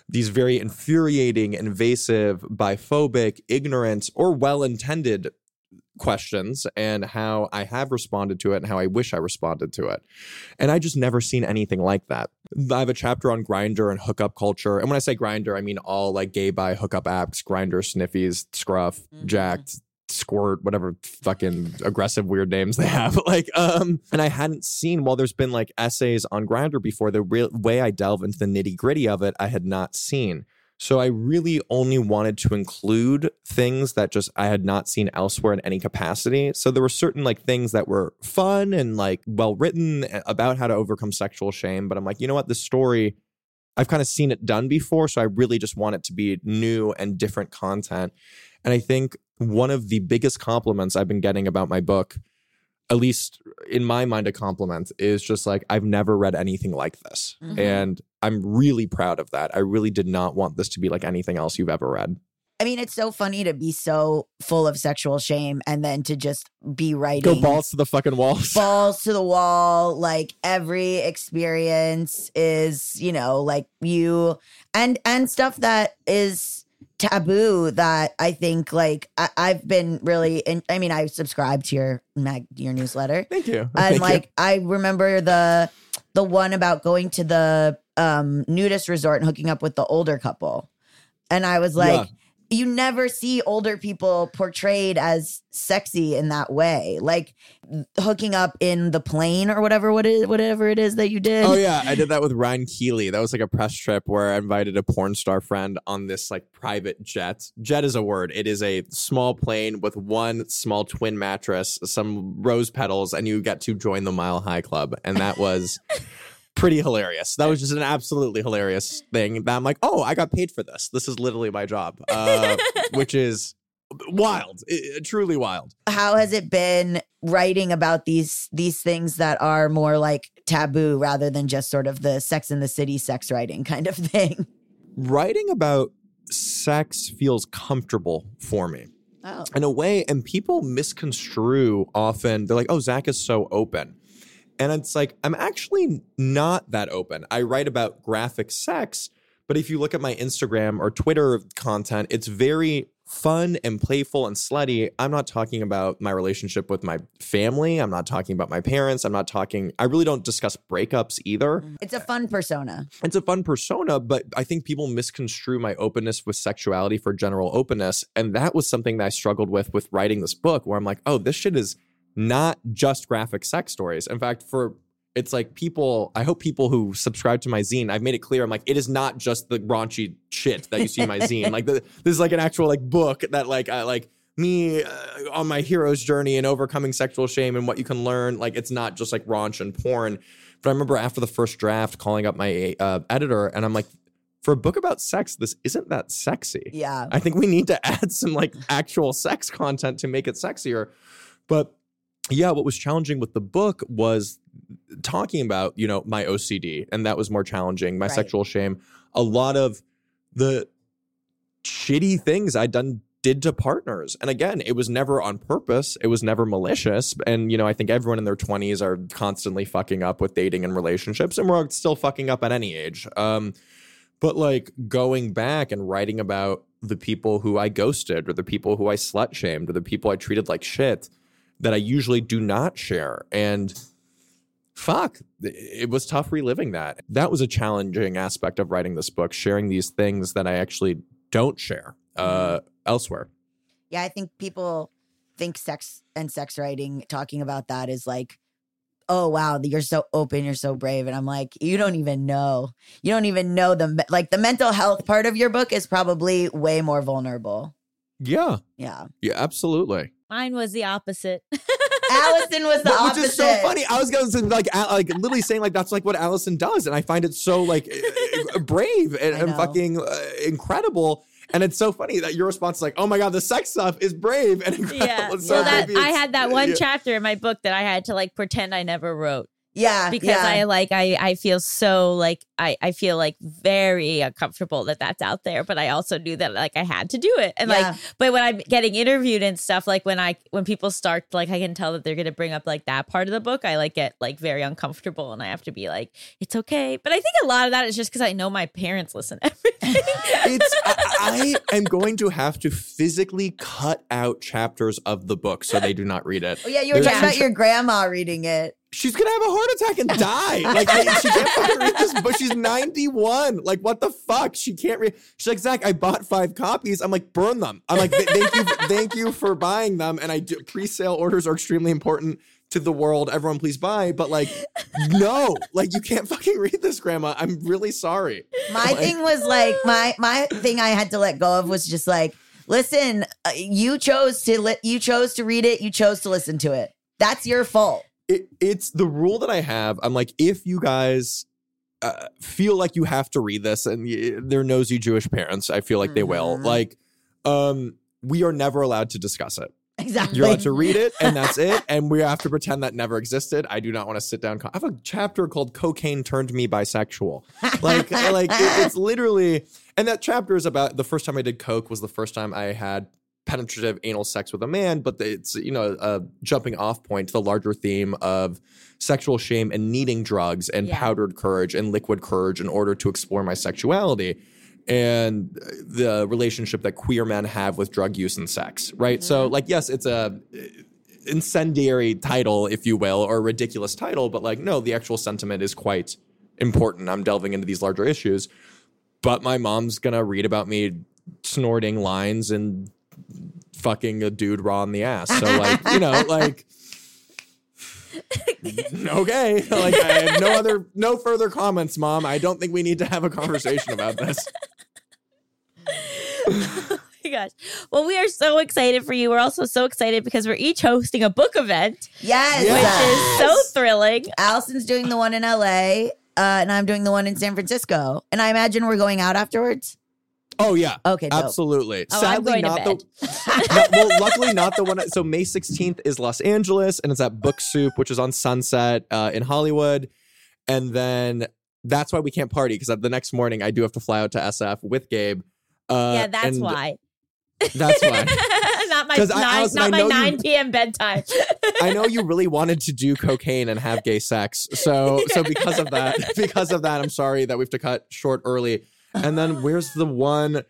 These very infuriating, invasive, biphobic, ignorant, or well intended questions and how I have responded to it and how I wish I responded to it. And I just never seen anything like that. I have a chapter on Grindr and hookup culture. And when I say Grindr, I mean all like gay bi hookup apps, Grindr, sniffies, scruff, Jack'd, squirt, whatever fucking aggressive weird names they have. like, um, and I hadn't seen while there's been like essays on Grindr before, the real way I delve into the nitty gritty of it, I had not seen. So I really only wanted to include things that just I had not seen elsewhere in any capacity. So there were certain like things that were fun and like well written eh, about how to overcome sexual shame, but I'm like, you know what, this story I've kind of seen it done before, so I really just want it to be new and different content. And I think one of the biggest compliments I've been getting about my book, at least in my mind, a compliment is just like, I've never read anything like this. Mhm. And I'm really proud of that. I really did not want this to be like anything else you've ever read. I mean, it's so funny to be so full of sexual shame and then to just be writing Go balls to the fucking walls. balls to the wall. Like every experience is, you know, like you and and stuff that is taboo that I think like I, I've been really in, I mean, I subscribe to your mag your newsletter. Thank you. And Thank you. like I remember the the one about going to the um nudist resort and hooking up with the older couple. And I was like, you never see older people portrayed as sexy in that way. Like hooking up in the plane or whatever what is whatever it is that you did. Oh yeah, I did that with Ryan Keely. That was like a press trip where I invited a porn star friend on this like private jet. Jet is a word. It is a small plane with one small twin mattress, some rose petals, and you get to join the Mile High Club. And that was pretty hilarious. That was just an absolutely hilarious thing. That I'm like, oh, I got paid for this. This is literally my job, uh, which is wild, I- truly wild. How has it been writing about these these things that are more like taboo rather than just sort of the sex in the city sex writing kind of thing? Writing about sex feels comfortable for me. Oh. in a way, and people misconstrue often. They're like, oh, Zach is so open. And it's like, I'm actually not that open. I write about graphic sex, but if you look at my Instagram or Twitter content, it's very fun and playful and slutty. I'm not talking about my relationship with my family. I'm not talking about my parents. I'm not talking, I really don't discuss breakups either mm. It's a fun persona. it's a fun persona, but I think people misconstrue my openness with sexuality for general openness. And that was something that I struggled with with writing this book, where I'm like, oh, this shit is not just graphic sex stories. In fact, for it's like people, I hope people who subscribe to my zine, I've made it clear. I'm like, it is not just the raunchy shit that you see in my zine. Like, the, this is like an actual like book that like, I like, me uh, on my hero's journey and overcoming sexual shame and what you can learn. Like, it's not just like raunch and porn. But I remember after the first draft calling up my uh, editor and I'm like, for a book about sex, this isn't that sexy. Yeah. I think we need to add some like actual sex content to make it sexier. But yeah, what was challenging with the book was talking about, you know, my OCD, and that was more challenging, my Right. sexual shame. A lot of the shitty things I'd done did to partners. And again, it was never on purpose. It was never malicious. And, you know, I think everyone in their 20s are constantly fucking up with dating and relationships, and we're still fucking up at any age. Um, but like going back and writing about the people who I ghosted or the people who I slut shamed or the people I treated like shit that I usually do not share. And fuck, it was tough reliving that. That was a challenging aspect of writing this book, sharing these things that I actually don't share uh, elsewhere. Yeah, I think people think sex and sex writing, talking about that is like, oh wow, you're so open, you're so brave, and I'm like, you don't even know, you don't even know the like the mental health part of your book is probably way more vulnerable. Yeah, Yeah, yeah, absolutely. Mine was the opposite. Allison was the But- opposite. Which is so funny. I was gonna like like literally saying like that's like what Allison does, and I find it so like uh, brave and, and fucking uh, incredible. And it's so funny that your response is like, "Oh my god, the sex stuff is brave and incredible." yeah. So well, that I had that one yeah. chapter in my book that I had to like pretend I never wrote Yeah, because yeah. I like I I feel so like I I feel like very uncomfortable that that's out there, but I also knew that like I had to do it, and Yeah. like but when I'm getting interviewed and stuff, like when I when people start like I can tell that they're gonna bring up like that part of the book, I like get like very uncomfortable, and I have to be like it's okay. But I think a lot of that is just because I know my parents listen to everything. It's I, I am going to have to physically cut out chapters of the book so they do not read it. Oh, yeah, you were There's talking two about your grandma reading it. She's gonna have a heart attack and die. Like I, she can't fucking read this book. She's 91. Like what the fuck? She can't read. She's like Zach. I bought five copies. I'm like burn them. I'm like thank you, thank you for buying them. And I do pre-sale orders are extremely important to the world. Everyone please buy. But like no, like you can't fucking read this, Grandma. I'm really sorry. My Like- thing was like my my thing I had to let go of was just like, listen, uh, you chose to li- you chose to read it, you chose to listen to it. That's your fault. It, it's the rule that I have. I'm like, if you guys uh, feel like you have to read this, and y- they're nosy Jewish parents, I feel like they will. Mhm. Like, um, we are never allowed to discuss it. Exactly. You're allowed to read it, and that's it. And we have to pretend that never existed. I do not want to sit down. I have a chapter called "Cocaine Turned Me Bisexual." Like, like it- it's literally. and that chapter is about the first time I did coke was the first time I had penetrative anal sex with a man, but it's you know a jumping off point to the larger theme of sexual shame and needing drugs and Yeah. powdered courage and liquid courage in order to explore my sexuality and the relationship that queer men have with drug use and sex, right? So mm-hmm. like yes, it's a uh, incendiary title if you will or a ridiculous title, but like no, the actual sentiment is quite important. I'm delving into these larger issues. But my mom's going to read about me snorting lines and fucking a dude raw in the ass. So like, you know, like okay, like I have no other no further comments, mom. I don't think we need to have a conversation about this. Oh my gosh. Well, we are so excited for you. We're also so excited because we're each hosting a book event, Yes. which is so thrilling. Allison's doing the one in LA, uh, and I'm doing the one in San Francisco. And I imagine we're going out afterwards. Oh yeah. Okay, dope. Absolutely. Oh, to not the well, luckily not the one. So May 16th is Los Angeles, and it's at Book Soup, which is on Sunset uh, in Hollywood. And then that's why we can't party because the next morning I do have to fly out to SF with Gabe. Uh, yeah, that's why. That's why. not my I- nine, Allison, not my know you- 9 p.m. bedtime. I know you really wanted to do cocaine and have gay sex. So so because of that, because of that, I'm sorry that we have to cut short early. And then where's the one?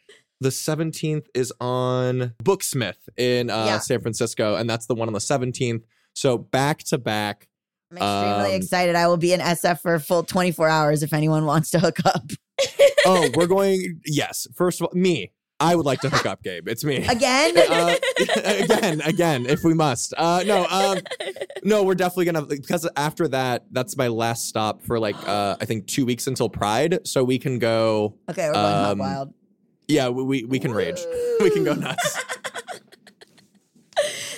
The 17th is on Booksmith in uh, Yeah. San Francisco, and that's the one on the 17th. So back to back. I'm extremely Um, excited. I will be in SF for a full 24 hours if anyone wants to hook up. Oh, we're going. Yes, first of all, me. I would like to hook up, Gabe. It's me. Again? uh, again, again, if we must. Uh, no, um, no, we're definitely gonna because after that, that's my last stop for like uh, I think two weeks until Pride, so we can go. Okay, we're going Um, wild. Yeah, we we, we can rage. We can go nuts.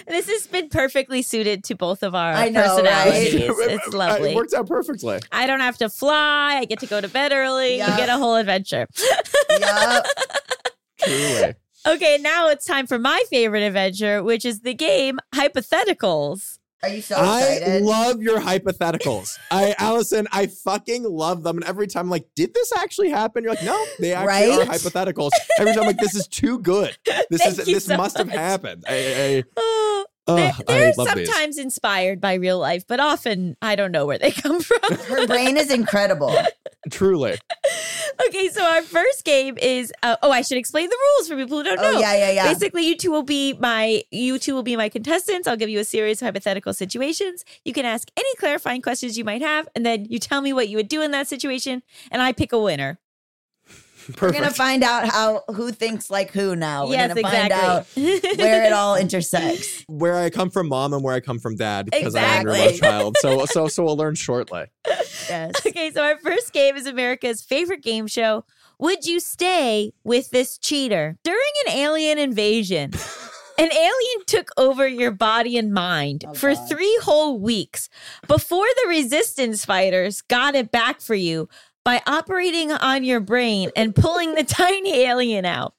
this has been perfectly suited to both of our I know, right? personalities. It's lovely. It worked out perfectly. I don't have to fly. I get to go to bed early. Yeah. You get a whole adventure. Yup. Truly. Okay, now it's time for my favorite adventure, which is the game Hypotheticals. Are you so excited? I love your hypotheticals. I, Allison, I fucking love them. And every time I'm like, did this actually happen? You're like, no, they actually are hypotheticals. Every time I'm like, this is too good. This is you this so must have much. happened. I, I, oh, Oh, they're they're love these. sometimes inspired by real life, but often I don't know where they come from. Her brain is incredible. Truly. okay, so our first game is uh, oh, I should explain the rules for people who don't know. Oh, yeah, yeah, yeah. Basically, you two will be my you two will be my contestants. I'll give you a series of hypothetical situations. You can ask any clarifying questions you might have, and then you tell me what you would do in that situation, and I pick a winner. We're gonna find out how who thinks like who now. We're yes, gonna find out exactly. where it all intersects. where I come from, mom, and where I come from, dad, because I'm your Exactly. love child. So, so, so we'll learn shortly. Yes. Okay, so our first game is America's favorite game show. Would you stay with this cheater? During an alien invasion, an alien took over your body and mind Oh, for God. three whole weeks before the resistance fighters got it back for you by operating on your brain and pulling the tiny alien out.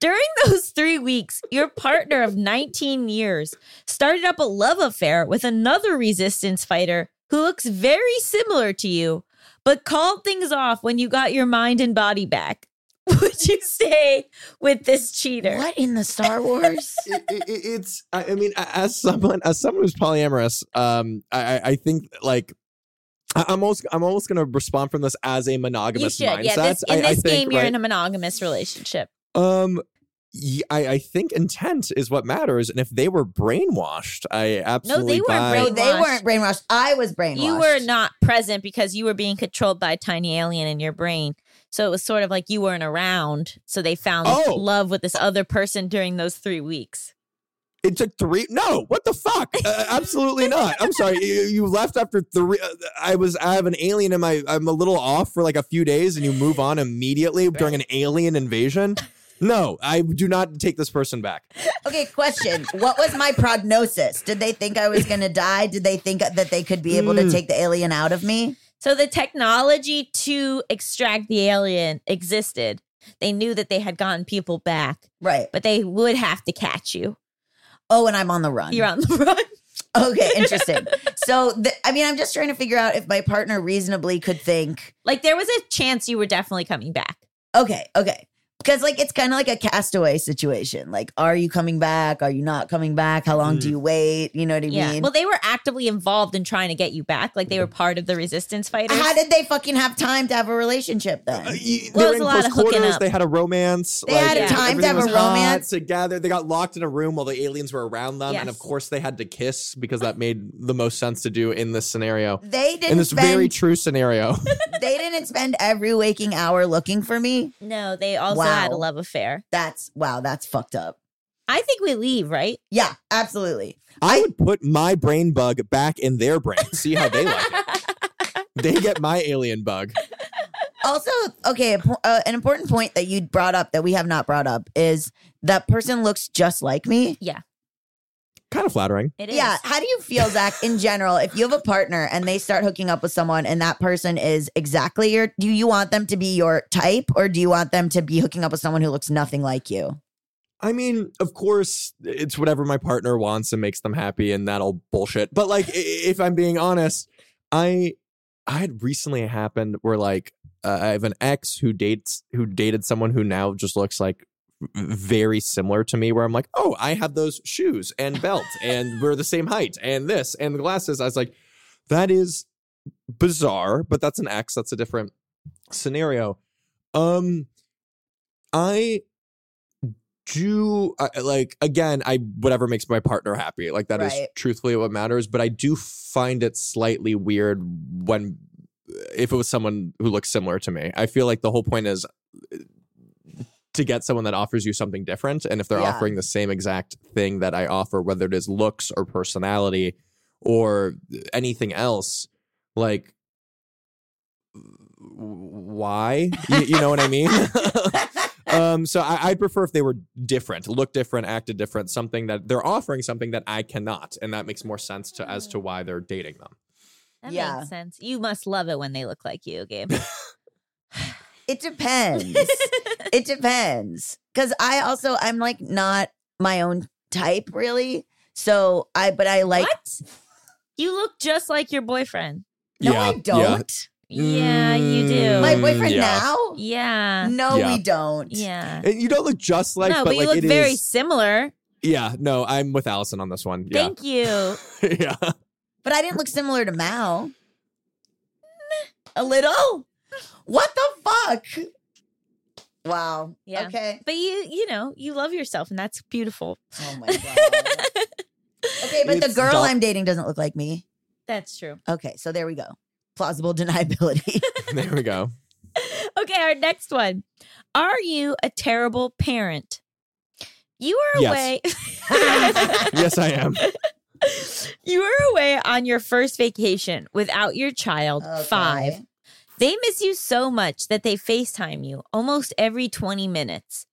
During those three weeks, your partner of 19 years started up a love affair with another resistance fighter who looks very similar to you, but called things off when you got your mind and body back. Would you stay with this cheater? What in the Star Wars? It, it, it- it's. I I mean, as someone, as someone who's polyamorous, um, I, I- I think like. I- I'm almost, I'm almost going to respond from this as a You monogamous should. mindset. Yeah, this, in I, I this think, game, you're right? in a monogamous relationship. Um, I, I think intent is what matters, and if they were brainwashed, I absolutely weren't buy. No, they weren't brainwashed. I was brainwashed. You were not present because you were being controlled by a tiny alien in your brain. So it was sort of like you weren't around. So they found Oh. love with this other person during those three weeks. It took three. No, what the fuck? Uh, absolutely not. I'm sorry. You, you left after three. Uh, I was. I have an alien in my. I'm a little off for like a few days, and you move on immediately during an alien invasion. No, I do not take this person back. Okay, question. What was my prognosis? Did they think I was going to die? Did they think that they could be able Hmm. to take the alien out of me? So the technology to extract the alien existed. They knew that they had gotten people back, Right. but they would have to catch you. Oh, and I'm on the run. You're on the run. Okay, interesting. so, the, I mean, I'm just trying to figure out if my partner reasonably could think, Like there was a chance you were definitely coming back. Okay, okay. Because like it's kind of like a castaway situation. Like, are you coming back? Are you not coming back? How long do Mm. you wait? You know what I Yeah. mean? Well, they were actively involved in trying to get you back. Like they were part of the resistance fighters. How did they fucking have time to have a relationship then? Uh, y- Well, they it were was a in lot close of hooking quarters. up. They had a romance. They had Yeah. time to have a romance. together. They got locked in a room while the aliens were around them, and of course they had to kiss because that made the most sense to do in this scenario. They didn't In this spend. very true scenario. they didn't spend every waking hour looking for me. no, they also had a love affair. That's wow. That's fucked up. I think we leave, right? Yeah, absolutely. I would put my brain bug back in their brain. See how they like it. They get my alien bug. Also, okay, uh, an important point that you brought up that we have not brought up is that person looks just like me. Kind of flattering. It is. Yeah. How do you feel, Zach, in general, if you have a partner and they start hooking up with someone and that person is exactly your, do you want them to be your type or do you want them to be hooking up with someone who looks nothing like you? I mean, of course, it's whatever my partner wants and makes them happy, and that'll bullshit. But like, if I'm being honest, I I had recently happened where like uh, I have an ex who dates who dated someone who now just looks like very similar to me. Where I'm like, oh, I have those shoes and belt, and we're the same height, and this and the glasses. I was like, that is bizarre, but that's an X. That's a different scenario. Um, I do I, like again i whatever makes my partner happy like that is Right. truthfully what matters but i do find it slightly weird when if it was someone who looks similar to me i feel like the whole point is to get someone that offers you something different and if they're Yeah. offering the same exact thing that i offer whether it is looks or personality or anything else like why you, you know what i mean um so I, i'd prefer if they were different look different acted different something that they're offering something that i cannot and that makes more sense to as to why they're dating them That Yeah. makes sense. You must love it when they look like you, Gabe. It depends. it depends. Cause I also, I'm like not my own type really. So I, but I like, what? You look just like your boyfriend. no, Yeah, I don't. Yeah, you do. My Mm, boyfriend yeah. now? yeah. No, Yeah. we don't. Yeah. And you don't look just like no, but, but, you like look it very is- similar. yeah no i'm with allison on this one yeah Thank you. yeah But I didn't look similar to Mao. A little? What the fuck? Wow. Yeah. Okay. But you, you know, you love yourself, and that's beautiful. Oh my god. okay, but the girl dol- I'm dating doesn't look like me. That's true. Okay, so there we go. Plausible deniability. there we go Okay, our next one. Are you a terrible parent? You were Yes. away. yes i am you were away on your first vacation without your child, five. They miss you so much that they FaceTime you almost every 20 minutes.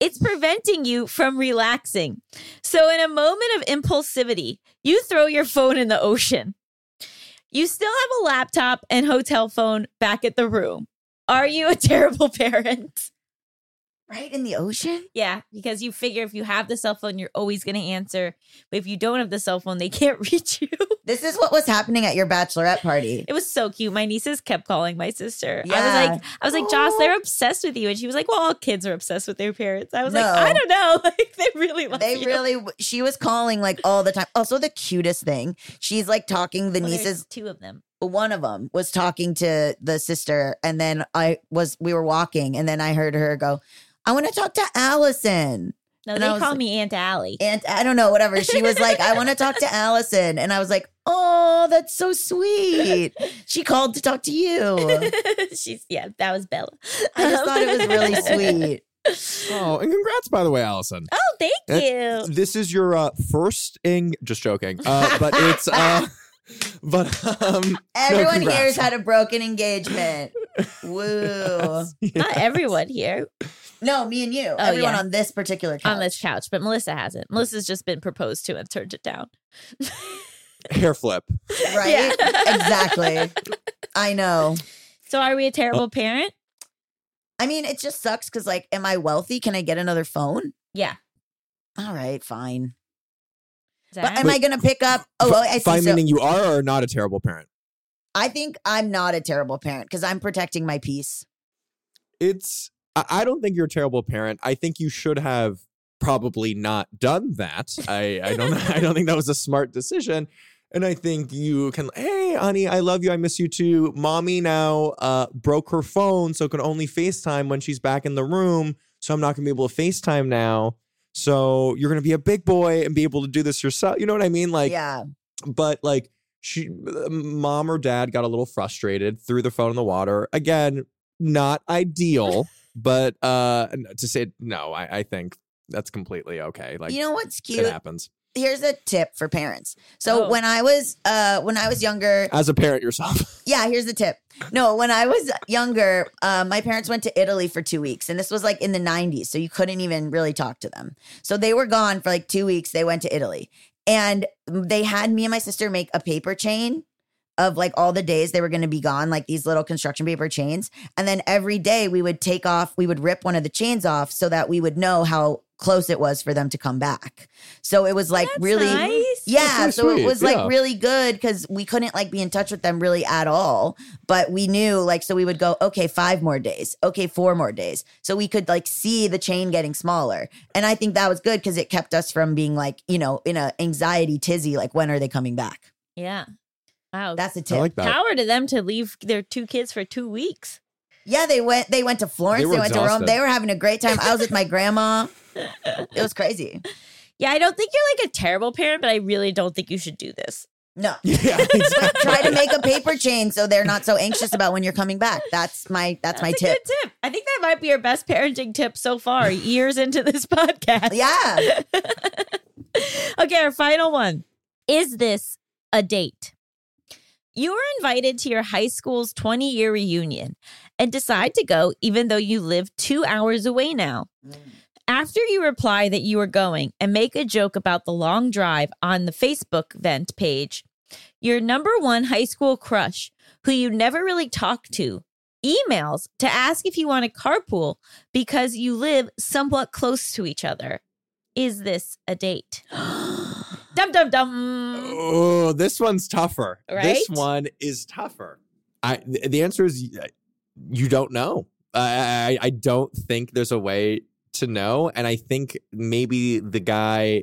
It's preventing you from relaxing. So, in a moment of impulsivity, you throw your phone in the ocean. You still have a laptop and hotel phone back at the room. Are you a terrible parent? Right in the ocean? Yeah, because you figure if you have the cell phone, you're always going to answer. But if you don't have the cell phone, they can't reach you. This is what was happening at your bachelorette party. It was so cute. My nieces kept calling my sister. I was like, I was like, Joss, they're obsessed with you, and she was like, Well, all kids are obsessed with their parents. I was like, I don't know, like they really love They you. really, she was calling like all the time. Also, the cutest thing, she's like talking the Well, nieces. two of them. One of them was talking to the sister, and then I was, we were walking, and then I heard her go, I want to talk to Allison. No, And they call like- me Aunt Allie. Aunt, I don't know, whatever. She was like, I want to talk to Allison. And I was like, oh, that's so sweet. She called to talk to you. She's yeah, that was Bella. I just thought it was really sweet. oh and congrats by the way allison Oh, thank Uh, you. this is your uh, first ing just joking uh, but it's uh but um Everyone congrats. here's had a broken engagement. Woo. Not everyone here No, me and you. Oh, Everyone yeah. on this particular couch. on this couch, but Melisa hasn't. Melisa's just been proposed to and turned it down. hair flip Right? Yeah. exactly. I know. So, are we a Oh. terrible parent? I mean, it just sucks because, like, am I wealthy? Can I get another phone? Yeah. All right, fine. Zach? But am I going to pick up? Oh, well, I see. fine So, meaning you are or not a terrible parent I think I'm not a terrible parent because I'm protecting my peace. it's I, I don't think you're a terrible parent. I think you should have probably not done that. I, I don't I don't think that was a smart decision. And I think you can, hey, honey, I love you. I miss you too. Mommy now uh, broke her phone, so can only FaceTime when she's back in the room. So I'm not going to be able to FaceTime now. So you're going to be a big boy and be able to do this yourself. You know what I mean? Like, yeah. but like she mom or dad got a little frustrated threw the phone in the water again not ideal but uh to say no I, I think that's completely okay like you know what's cute? it cute? happens Here's a tip for parents. So Oh. when I was uh when I was younger, as a parent yourself yeah, here's the tip. No, when I was younger, uh, my parents went to Italy for two weeks, and this was like in the 90s, so you couldn't even really talk to them. So they were gone for like two weeks. They went to Italy, and they had me and my sister make a paper chain of like all the days they were going to be gone, like these little construction paper chains. And then every day we would take off, we would rip one of the chains off so that we would know how close it was for them to come back. So it was like That's really nice. yeah, really so it was yeah. like really good because we couldn't like be in touch with them really at all. But we knew like so we would go, okay, five more days, okay, four more days. So we could like see the chain getting smaller. And I think that was good because it kept us from being like, you know, in a anxiety tizzy, like when are they coming back? Yeah. Wow. That's a tip. like that power to them to leave their two kids for two weeks. yeah, they went they went to Florence, They they, were went to Rome. exhausted. They were having a great time. I was with my grandma. It was crazy. Yeah, I don't think you're like a terrible parent, but I really don't think you should do this. No. yeah exactly. Try to make a paper chain so they're not so anxious about when you're coming back. That's my that's, my a tip. good tip. I think that might be your best parenting tip so far, years into this podcast. Yeah. okay, our final one. Is this a date? You are invited to your high school's 20 year reunion and decide to go even though you live two hours away now. Mm. After you reply that you are going and make a joke about the long drive on the Facebook vent page, your number one high school crush, who you never really talked to, emails to ask if you want to carpool because you live somewhat close to each other. Is this a date? dum dum dum. oh this one's tougher. This one is tougher. I the answer is you don't know. I, I don't think there's a way to know and i think maybe the guy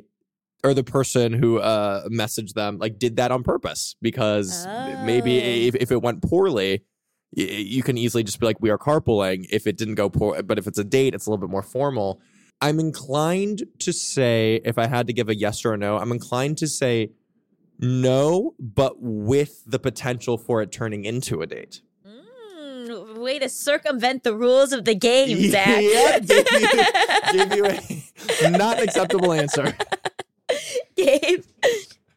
or the person who uh messaged them like did that on purpose because maybe Oh. if, if it went poorly you can easily just be like we are carpooling. If it didn't go poor but if it's a date it's a little bit more formal i'm inclined to say if i had to give a yes or a no i'm inclined to say no but with the potential for it turning into a date Mm, way to circumvent the rules of the game, Zach. Yeah, gave you- give you a not acceptable answer Gabe.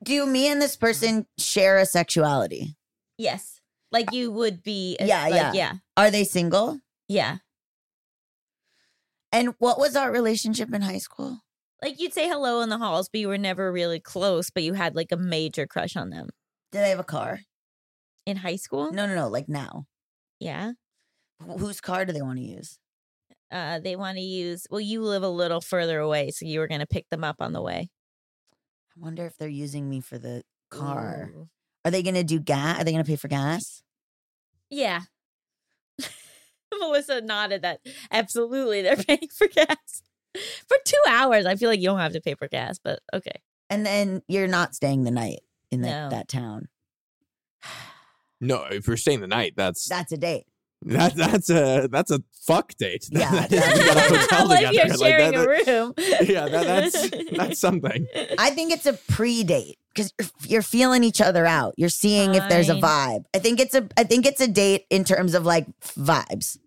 Do me and this person share a sexuality? Yes. Like you would be. uh, Yeah, like, yeah. Yeah. Are they single? Yeah. And what was our relationship in high school? Like you'd say hello in the halls, but you were never really close, but you had like a major crush on them. Do they have a car? In high school? No, no, no. Like now. Yeah. Wh- whose car do they want to use? Uh, they want to use, well, you live a little further away, so you were going to pick them up on the way. I wonder if they're using me for the car. Ooh. Are they going to do gas? Are they going to pay for gas? Yeah. Melisa nodded that absolutely they're paying for gas. For two hours, I feel like you don't have to pay for gas, but okay. And then you're not staying the night in that, No. that town. no if you're staying the night that's That's a date. that, that's a that's a fuck date Yeah, That- that's- you got a hotel like you're together. Like, sharing that- a room. yeah that, that's that's something I think it's a pre-date because you're, you're feeling each other out. You're seeing if there's a vibe. I think it's a I think it's a date in terms of like vibes.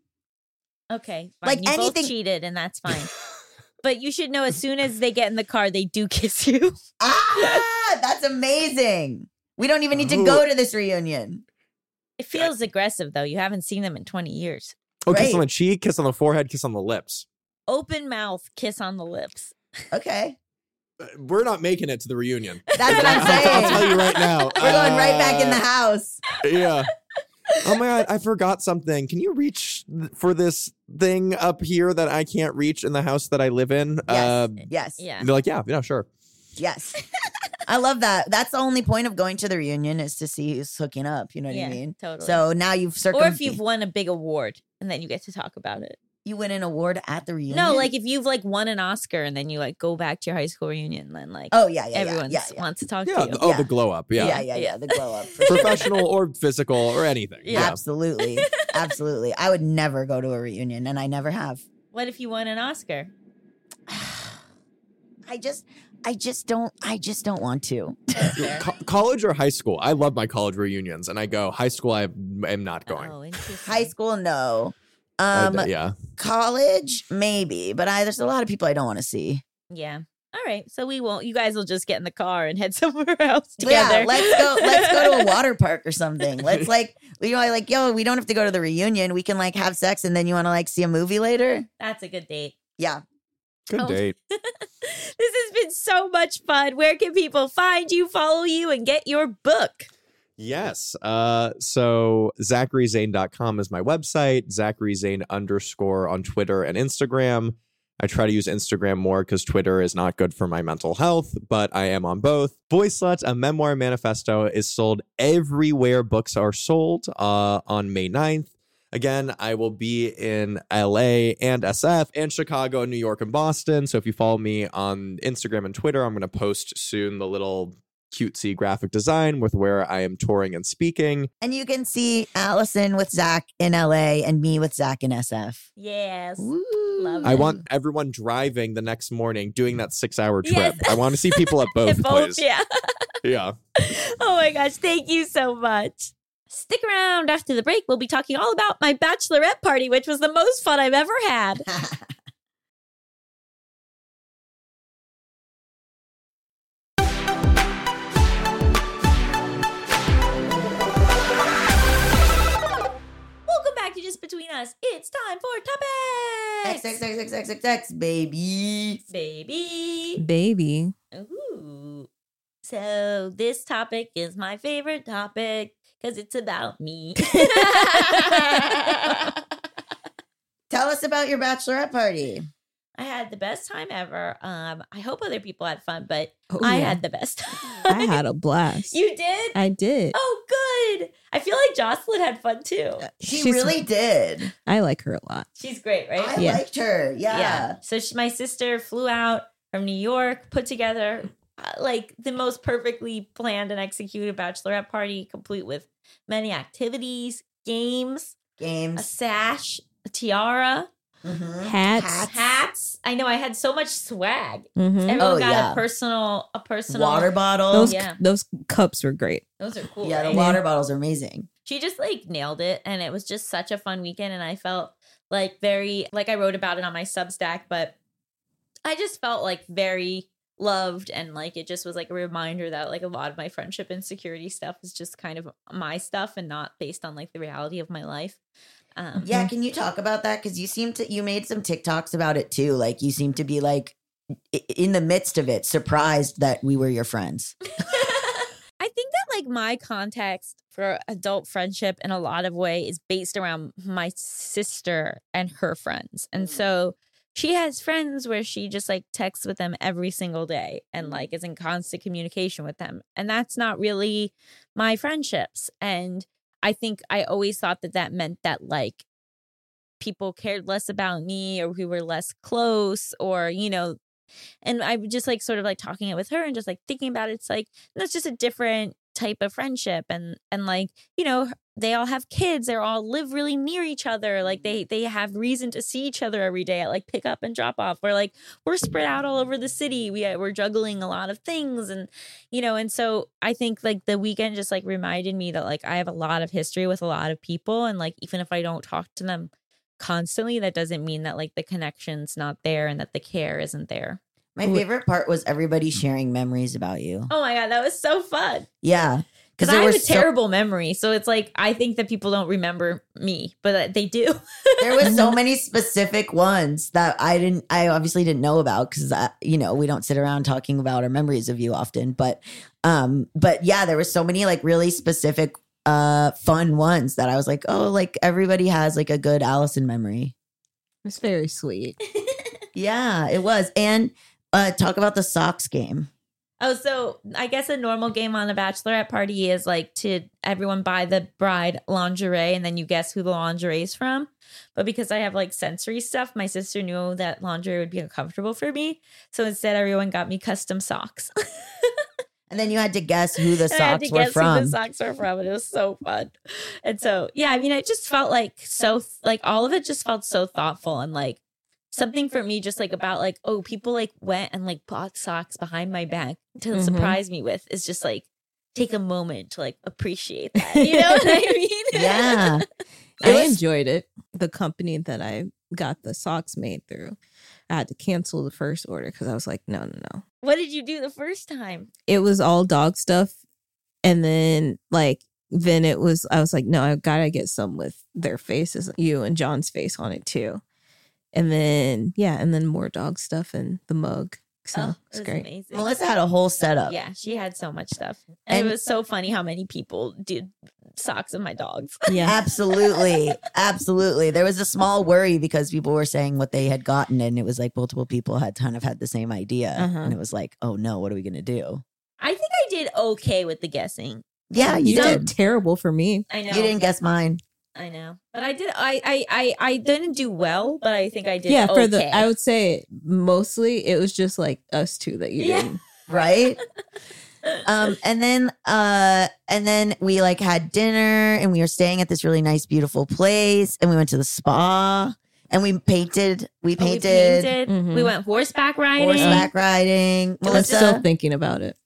Okay, fine. Like you both anything- cheated, and that's fine. but you should know as soon as they get in the car, they do kiss you. Ah, that's amazing. We don't even need to go to this reunion. It feels aggressive though. You haven't seen them in 20 years. oh kiss on the cheek kiss on the forehead kiss on the lips Open mouth, kiss on the lips. Okay. Uh, we're not making it to the reunion That's what I'm I'll saying. tell you right now We're going right back in the Uh, house. yeah. Oh my god, I forgot something. Can you reach th- for this thing up here that I can't reach in the house that I live in? Yes. Uh, yes. Yeah. they're like, yeah, yeah, sure. Yes. I love that. That's the only point of going to the reunion is to see who's hooking up. You know what yeah, I mean? totally. So now you've circled. or if you've won a big award and then you get to talk about it. You win an award at the reunion. No, like if you've like won an Oscar and then you like go back to your high school reunion, then like oh yeah, yeah, everyone yeah, yeah, wants to talk Yeah. to you. Oh, Yeah. the glow up. yeah, Yeah. yeah, yeah, Yeah. The glow up, for. Professional or physical or anything. Yeah. Absolutely, absolutely. I would never go to a reunion, and I never have. What if you won an Oscar? I just, I just don't, I just don't want to. Co- college or high school? I love my college reunions, and I go high school. I am not going. Oh, interesting. High school, no. I- Um, yeah, college, maybe, but I there's a lot of people I don't want to see. Yeah. All right. So we won't. You guys will just get in the car and head somewhere else together. Yeah, let's go. Let's go to a water park or something. Let's like, you know, like, yo, we don't have to go to the reunion. We can like have sex, and then you want to like see a movie later. That's a good date. Yeah. good Oh. date. this has been so much fun. Where can people find you, follow you, and get your book? Yes. Uh, so zacharyzane.com is my website. Zachary Zane underscore on Twitter and Instagram. I try to use Instagram more because Twitter is not good for my mental health, but I am on both. Boyslut, a memoir manifesto, is sold everywhere books are sold uh, on May 9th. Again, I will be in LA and SF and Chicago, New York, and Boston. So if you follow me on Instagram and Twitter, I'm going to post soon the little cutesy graphic design with where I am touring and speaking. And you can see Allison with Zach in LA and me with Zach in SF. Yes. Love I want everyone driving the next morning doing that six hour trip. Yes. I want to see people at both, At both, please. yeah. Yeah. oh my gosh, thank you so much. Stick around after the break. We'll be talking all about my bachelorette party, which was the most fun I've ever had. Welcome back to Just Between Us. It's time for topics. X, topics. X, X, X, X, X, X, baby. Baby. Baby. Ooh. So this topic is my favorite topic because it's about me. Tell us about your bachelorette party. I had the best time ever. Um, I hope other people had fun, but Oh, I yeah. had the best time. I had a blast. You did? I did. Oh, good. I feel like Jocelyn had fun too. She She's- really did. I like her a lot. She's great, right? I Yeah. liked her. Yeah. yeah. So she, my sister flew out from New York, put together uh, like the most perfectly planned and executed bachelorette party, complete with many activities, games, a Games. sash, a tiara, Mhm. Hats. hats. I know I had so much swag. Mm-hmm. Everyone Oh, got yeah. a personal, a personal Water bottle. Those yeah. those cups were great. Those are cool. yeah, the water bottles are amazing. she just like nailed it and it was just such a fun weekend and i felt like very like i wrote about it on my substack but i just felt like very loved and like it just was like a reminder that like a lot of my friendship insecurity stuff is just kind of my stuff and not based on like the reality of my life um Yeah, mm-hmm. can you talk about that? Because you seem to you made some TikToks about it too. Like you seem to be like in the midst of it, surprised that we were your friends. I think that like my context for adult friendship in a lot of way is based around my sister and her friends. And mm. so she has friends where she just like texts with them every single day and mm. like is in constant communication with them. And that's not really my friendships. And I think I always thought that that meant that like people cared less about me or we were less close or, you know, and I'm just like sort of like talking it with her and just like thinking about it. It's like that's just a different type of friendship and and like you know they all have kids they all live really near each other like they they have reason to see each other every day at like pick up and drop off we're like we're spread out all over the city we uh, we're juggling a lot of things and you know and so i think like the weekend just like reminded me that like i have a lot of history with a lot of people and like even if i don't talk to them constantly that doesn't mean that like the connection's not there and that the care isn't there My favorite part was everybody sharing memories about you. oh my god that was so fun Yeah, because I have a so- terrible memory. So it's like I think that people don't remember me, but they do. there was so many specific ones that I didn't I obviously didn't know about because you know we don't sit around talking about our memories of you often but um but yeah there was so many like really specific uh fun ones that I was like oh like everybody has like a good Allison memory It's very sweet. yeah it was and uh talk about the socks game Oh, so I guess a normal game on a bachelorette party is like to everyone buy the bride lingerie and then you guess who the lingerie is from. But because I have like sensory stuff, my sister knew that lingerie would be uncomfortable for me. So instead, everyone got me custom socks. And then you had to guess who the And I had socks to were guess who from. the socks were from, and it was so fun. And so, yeah, I mean, it just felt like so, like all of it just felt so thoughtful and like something for me, just like about like, oh, people like went and like bought socks behind my back to Mhm. surprise me with is just like take a moment to like appreciate that. You know what I mean? yeah. I was- enjoyed it. The company that I got the socks made through, I had to cancel the first order because I was like, no, no, no. What did you do the first time? It was all dog stuff. And then, like, then it was, I was like, no, I gotta get some with their faces, you and John's face on it too. And then, yeah, and then more dog stuff and the mug. So oh, it's it great. amazing. Melisa had a whole setup. Yeah, she had so much stuff. And, And- it was so funny how many people did socks of my dogs. Yeah. Absolutely. Absolutely. There was a small worry because people were saying what they had gotten, and it was like multiple people had kind of had the same idea. Uh-huh. And it was like, oh no, what are we going to do? I think I did okay with the guessing. Yeah, you, You did. did terrible for me. I know. You didn't guess mine. I know. But I did I I I, I didn't do well, but I think I did yeah, for okay. the, I would say mostly it was just like us two that you Yeah. didn't. right? um, and then uh and then we like had dinner and we were staying at this really nice, beautiful place, and we went to the spa and we painted we Oh, we painted, painted. Mhm. We went horseback riding. horseback riding. was I'm Melisa still thinking about it.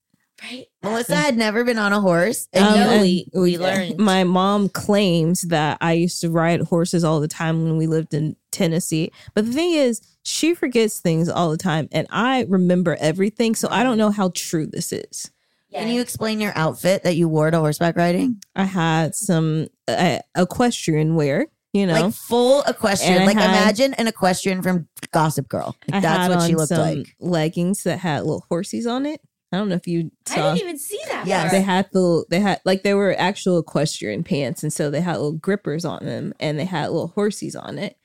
Right. Melisa had never been on a horse. And Um, no, and we- we learned. My mom claims that I used to ride horses all the time when we lived in Tennessee. But the thing is, she forgets things all the time, and I remember everything. So I don't know how true this is. Can you explain your outfit that you wore to horseback riding? I had some uh, equestrian wear, you know. Like full equestrian. And Like had- imagine an equestrian from Gossip Girl. Like, that's what she looked some like. Leggings that had little horsies on it. I don't know if you saw. I didn't even see that. Yeah. They had the they had like they were actual equestrian pants, and so they had little grippers on them, and they had little horsies on it.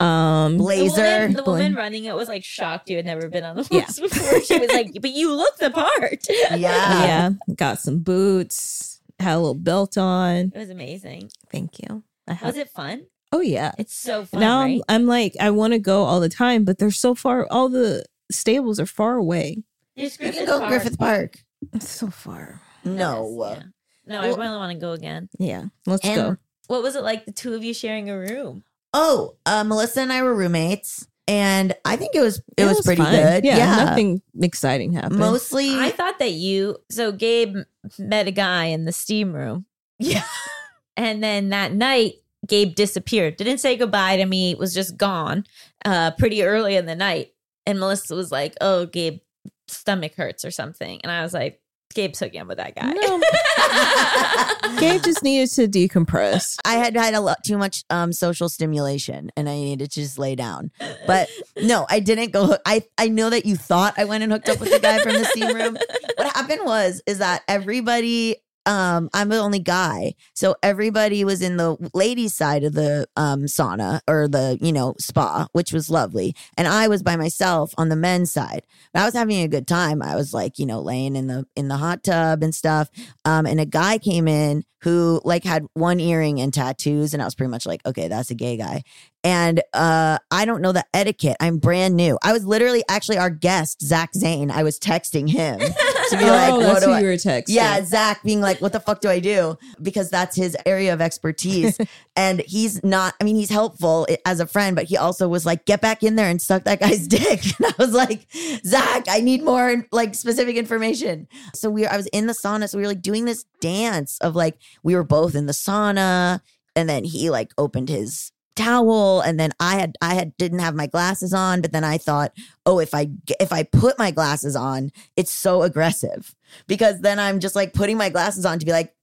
Um, the Blazer. woman, the woman running it was like shocked you had never been on a Yeah. horse before. She was like, "But you look the part." Yeah. yeah, got some boots, had a little belt on. It was amazing. Thank you. I Was it fun? oh yeah. It's so fun, now right? I'm, I'm like I want to go all the time, but they're so far. All the stables are far away. Just You can Griffith go Park. Griffith Park. It's so far. No. Yes, yeah. No, I Well- really want to go again. Yeah, let's And- go. What was it like the two of you sharing a room? Oh, uh, Melisa and I were roommates, and I think it was it, was, pretty fine. good. Yeah, nothing exciting happened. Mostly, I thought that you so Gabe met a guy in the steam room. Yeah. And then that night Gabe disappeared. Didn't say goodbye to me, was just gone uh pretty early in the night. And Melisa was like, "Oh, Gabe stomach hurts or something." And I was like, "Gabe's hooking up with that guy." No. Gabe just needed to decompress. I had had a lot too much um social stimulation, and I needed to just lay down. But no, I didn't go. hook- I I know that you thought I went and hooked up with the guy from the steam room. What happened was is that everybody. Um, I'm the only guy, so everybody was in the ladies' side of the um sauna or the you know spa, which was lovely, and I was by myself on the men's side. But I was having a good time. I was like you know laying in the in the hot tub and stuff. Um, and a guy came in who like had one earring and tattoos, and I was pretty much like, okay, that's a gay guy. And uh, I don't know the etiquette. I'm brand new. I was literally actually our guest, Zach Zane. I was texting him to be like, oh, what that's do who I? you were texting. Yeah, Zach being like, what the fuck do I do? Because that's his area of expertise. and he's not, I mean, he's helpful as a friend, but he also was like, get back in there and suck that guy's dick. And I was like, Zach, I need more like specific information. So we, I was in the sauna. So we were like doing this dance of like, we were both in the sauna. And then he like opened his towel and then i had i had didn't have my glasses on but then i thought oh if i if i put my glasses on it's so aggressive. Because then i'm just like putting my glasses on to be like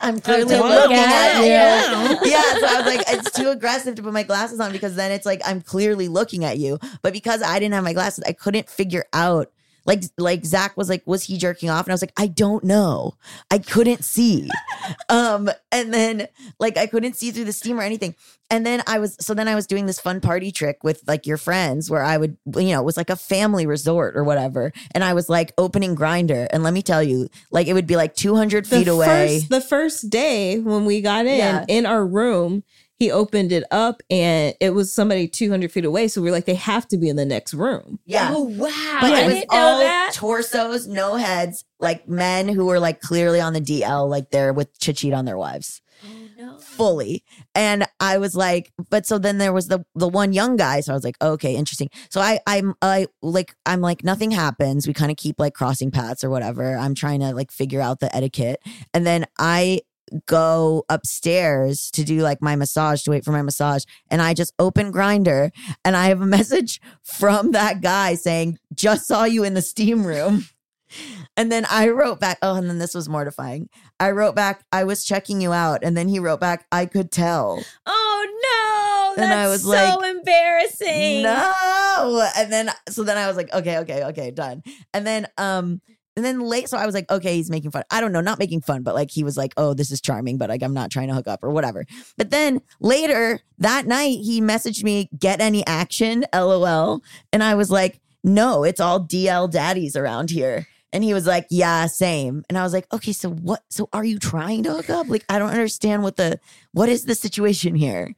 i'm clearly looking at at you. yeah. yeah so i was like it's too aggressive to put my glasses on because then it's like i'm clearly looking at you. But because i didn't have my glasses i couldn't figure out Like like Zach was like, was he jerking off? And I was like, I don't know. I couldn't see. um, and then like I couldn't see through the steam or anything. And then I was so then I was doing this fun party trick with like your friends where I would, you know, it was like a family resort or whatever. And I was like opening Grindr. And let me tell you, like it would be like 200 feet the away. First, the first day when we got in Yeah. in our room, he opened it up and it was somebody 200 feet away. So we are like, they have to be in the next room. yeah. Oh wow! But I it was all that. torsos, no heads, like men who were like clearly on the DL, like they're with to cheat on their wives. Oh no! fully. And I was like, but so then there was the the one young guy. So I was like, okay, interesting. So I I'm I like I'm like nothing happens. We kind of keep like crossing paths or whatever. I'm trying to like figure out the etiquette. And then I go upstairs to do like my massage to wait for my massage and I just open Grindr and I have a message from that guy saying just saw you in the steam room. And then I wrote back oh and then this was mortifying. I wrote back I was checking you out and then he wrote back I could tell. Oh no! And That's I was so like, embarrassing. no! And then so then I was like okay okay okay done. And then um and then late so I was like okay he's making fun I don't know not making fun but like he was like oh this is charming but like I'm not trying to hook up or whatever. But then later that night he messaged me get any action lol. And I was like no it's all DL daddies around here. And he was like yeah same. And I was like okay so what so are you trying to hook up? Like I don't understand what the what is the situation here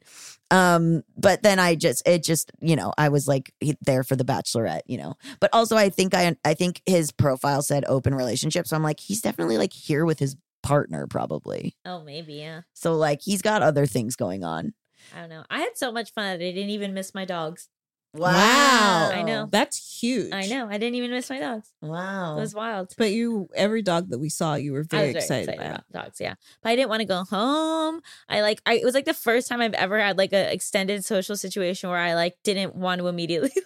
um but then i just it just you know i was like there for the bachelorette you know but also i think i i think his profile said open relationship so i'm like he's definitely like here with his partner probably Oh, maybe yeah. so like he's got other things going on I don't know. I had so much fun. that I didn't even miss my dogs. Wow I know. That's huge. I know. I didn't even miss my dogs. wow It was wild. But you, every dog that we saw, you were I very, was excited, about. dogs. Yeah, but I didn't want to go home. I like. I it was like the first time I've ever had like an extended social situation where I like didn't want to immediately leave.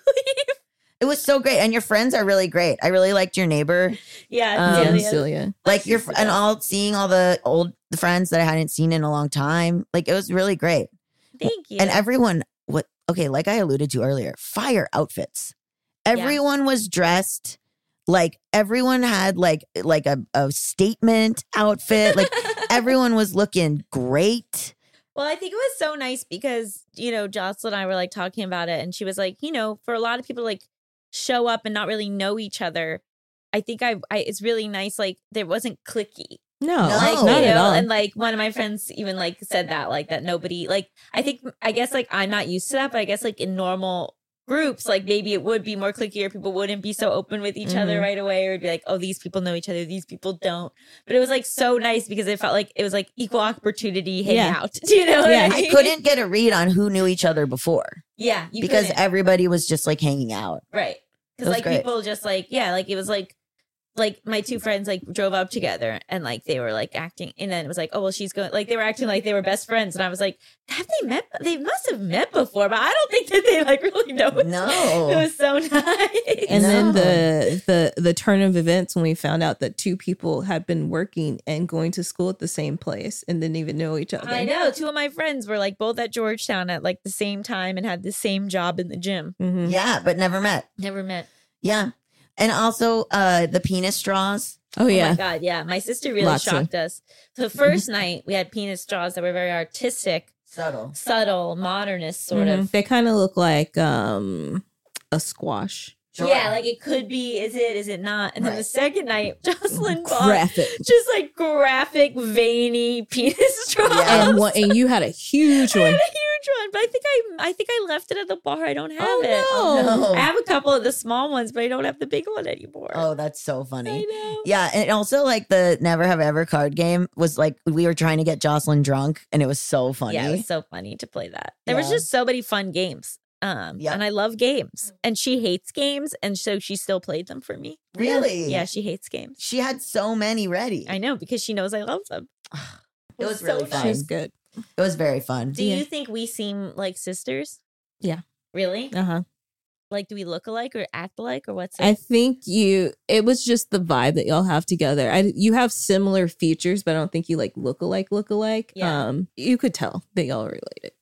it was so great and your friends are really great i really liked your neighbor Yeah, Um, Celia. Celia. like your She's and all seeing all the old friends that i hadn't seen in a long time like it was really great Thank you. and everyone what okay like i alluded to earlier fire outfits everyone was dressed like everyone had like like a, a statement outfit like everyone was looking great Well, I think it was so nice because, you know, Jocelyn and I were like talking about it, and she was like, you know, for a lot of people like show up and not really know each other, I think I, I it's really nice. Like there wasn't clicky. No, No. Like, Oh. not you at all. and like one of my friends even like said that, like that nobody like I think I guess like I'm not used to that, but I guess like in normal groups, like maybe it would be more clicky or people wouldn't be so open with each other Mhm. right away, or it'd be like, oh, these people know each other, these people don't. But it was like so nice because it felt like it was like equal opportunity Yeah. hangout. Do you know? what Yeah. I, i mean? couldn't get a read on who knew each other before Yeah, because couldn't. everybody was just like hanging out right. Because like great. people just like yeah, like it was like like my two friends like drove up together and like they were like acting and then it was like oh well she's going like they were acting like they were best friends and I was like have they met they must have met before but I don't think that they like really know No. it was so nice. And then the the the turn of events when we found out that two people had been working and going to school at the same place and didn't even know each other. I know. Two of my friends were like both at Georgetown at like the same time and had the same job in the gym. Mhm. yeah but never met. Never met. Yeah and also uh the penis straws Oh Oh yeah. my god, yeah. My sister really Lots of- shocked us. The first night we had penis straws that were very artistic, subtle subtle, modernist sort Mhm. of. They kind of look like um a squash. Yeah, like it could be, is it, is it not? And then the second night, Jocelyn bought Graphic. just like graphic, veiny penis straws. Yeah. And one, and you had a huge I had one. a huge one, but I think I I think I left it at the bar. I don't have Oh, it. no. Oh, no. I have a couple of the small ones, but I don't have the big one anymore. oh that's so I funny know. Yeah, and also like the never have ever card game was like we were trying to get Jocelyn drunk, and it was so funny. Yeah, it was so funny to play that. There was just so many fun games. Um, Yeah. and I love games, and she hates games, and so she still played them for me. really? Yeah, she hates games. She had so many ready. I know because she knows I love them. It was so really nice. fun. She's good. It was very fun. Do Yeah. you think we seem like sisters? Yeah. Really? Uh huh. Like, do we look alike or act alike or what's it? I think you. It was just the vibe that y'all have together. I you have similar features, but I don't think you like look alike. Look alike. Yeah. Um, you could tell that y'all are related.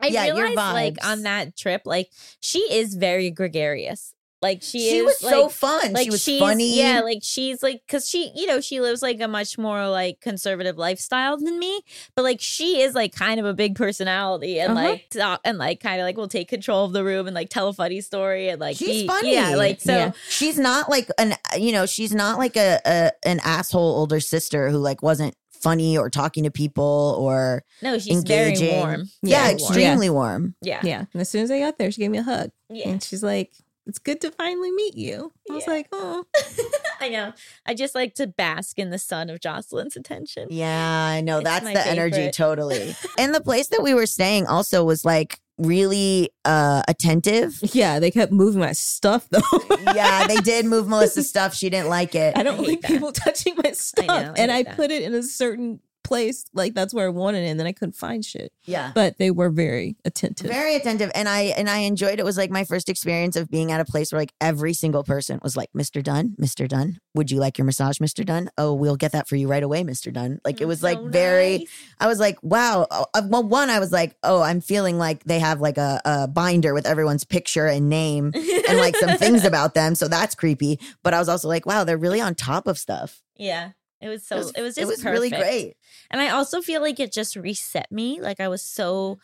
I Yeah, realized, like, on that trip, like, she is very gregarious. Like she, She is was so fun. Like She was she's, funny. Yeah, like she's like because she, you know, she lives like a much more like conservative lifestyle than me. But like she is like kind of a big personality and Uh-huh. like talk- and like kind of like will take control of the room and like tell a funny story and like She's be- funny. Yeah, like so. Yeah. she's not like an you know she's not like a, a an asshole older sister who like wasn't funny or talking to people or No, she's engaging. very warm. Yeah, Very warm. extremely warm. Yeah. Yeah. And as soon as I got there, she gave me a hug. Yeah. And she's like, it's good to finally meet you. I was like, oh. I know. I just like to bask in the sun of Jocelyn's attention. Yeah, I know. It's That's my the energy totally. and the place that we were staying also was like really uh attentive. Yeah, they kept moving my stuff though. yeah, they did move Melisa's stuff. She didn't like it. I don't hate like that. people touching my stuff. know, I and I that. put it in a certain place, like that's where I wanted it, and then I couldn't find shit. Yeah. But they were very attentive. Very attentive. And I and I enjoyed it. it was like my first experience of being at a place where like every single person was like, Mr. Dunn, Mr. Dunn, would you like your massage, Mr. Dunn? Oh, we'll get that for you right away, Mr. Dunn. Like it was like So very nice. I was like, wow. Uh, uh, well, one, I was like, oh, I'm feeling like they have like a, a binder with everyone's picture and name and like some things about them. So that's creepy. But I was also like, wow, they're really on top of stuff. Yeah. It was so it was, just it was really great. And I also feel like it just reset me. Like I was so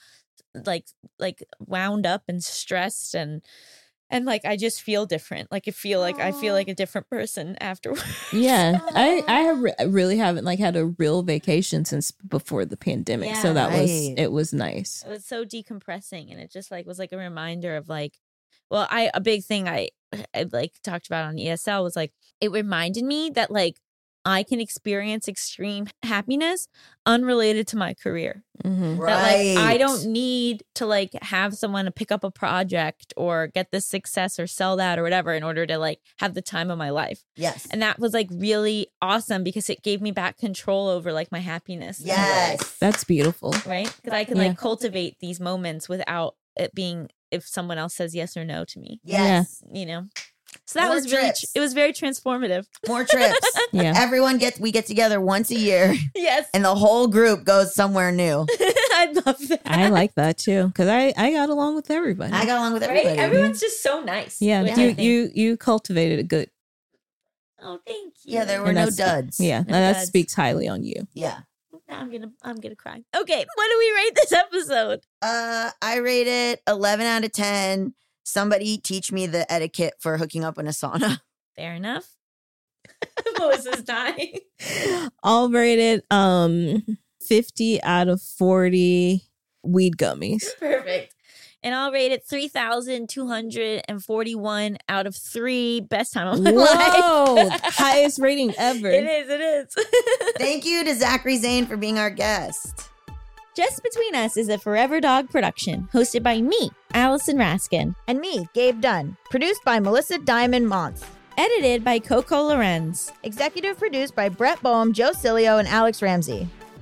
like like wound up and stressed and and like I just feel different. Like I feel like I feel like a different person afterwards. Yeah, I I have re- really haven't like had a real vacation since before the pandemic, Yeah. so that was it was nice. it was so decompressing and it just like was like a reminder of like well i a big thing i i like talked about on esl was like it reminded me that like i can experience extreme happiness unrelated to my career Mm-hmm. Right. that like i don't need to like have someone to pick up a project or get this success or sell that or whatever in order to like have the time of my life Yes. and that was like really awesome because it gave me back control over like my happiness in a yes. That's beautiful. right? Because I can Yeah. like cultivate these moments without it being if someone else says yes or no to me. Yes. You know, so that More was really trips. it was very transformative. More trips. Yeah. Everyone gets we get together once a year Yes, and the whole group goes somewhere new. I love that. I like that too because I I got along with everybody. I got along with Right? everybody. Everyone's just so nice. yeah, which you you you cultivated a good. Oh, thank you. yeah, there were and no duds. Yeah, No that duds. speaks highly on you. Yeah. I'm gonna I'm gonna cry. Okay, what do we rate this episode? Uh, I rate it 11 out of 10. Somebody teach me the etiquette for hooking up in a sauna. Fair enough. Melisa's dying. All rated um fifty out of forty weed gummies. Perfect. And I'll rate it 3,241 out of three. Best time of my Whoa, life. highest rating ever. It is, it is. Thank you to Zachary Zane for being our guest. Just Between Us is a Forever Dog production, hosted by me, Allison Raskin, And me, Gabe Dunn. Produced by Melisa Diamond Monts. edited by Coco Llorens. Executive produced by Brett Boham, Joe Cilio, and Alex Ramsey.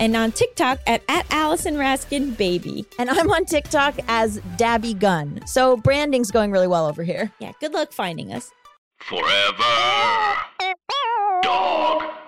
and on TikTok at, at Allison Raskin Baby. And I'm on TikTok as Dabby Gun. So branding's going really well over here. Yeah, good luck finding us. Forever. Dog.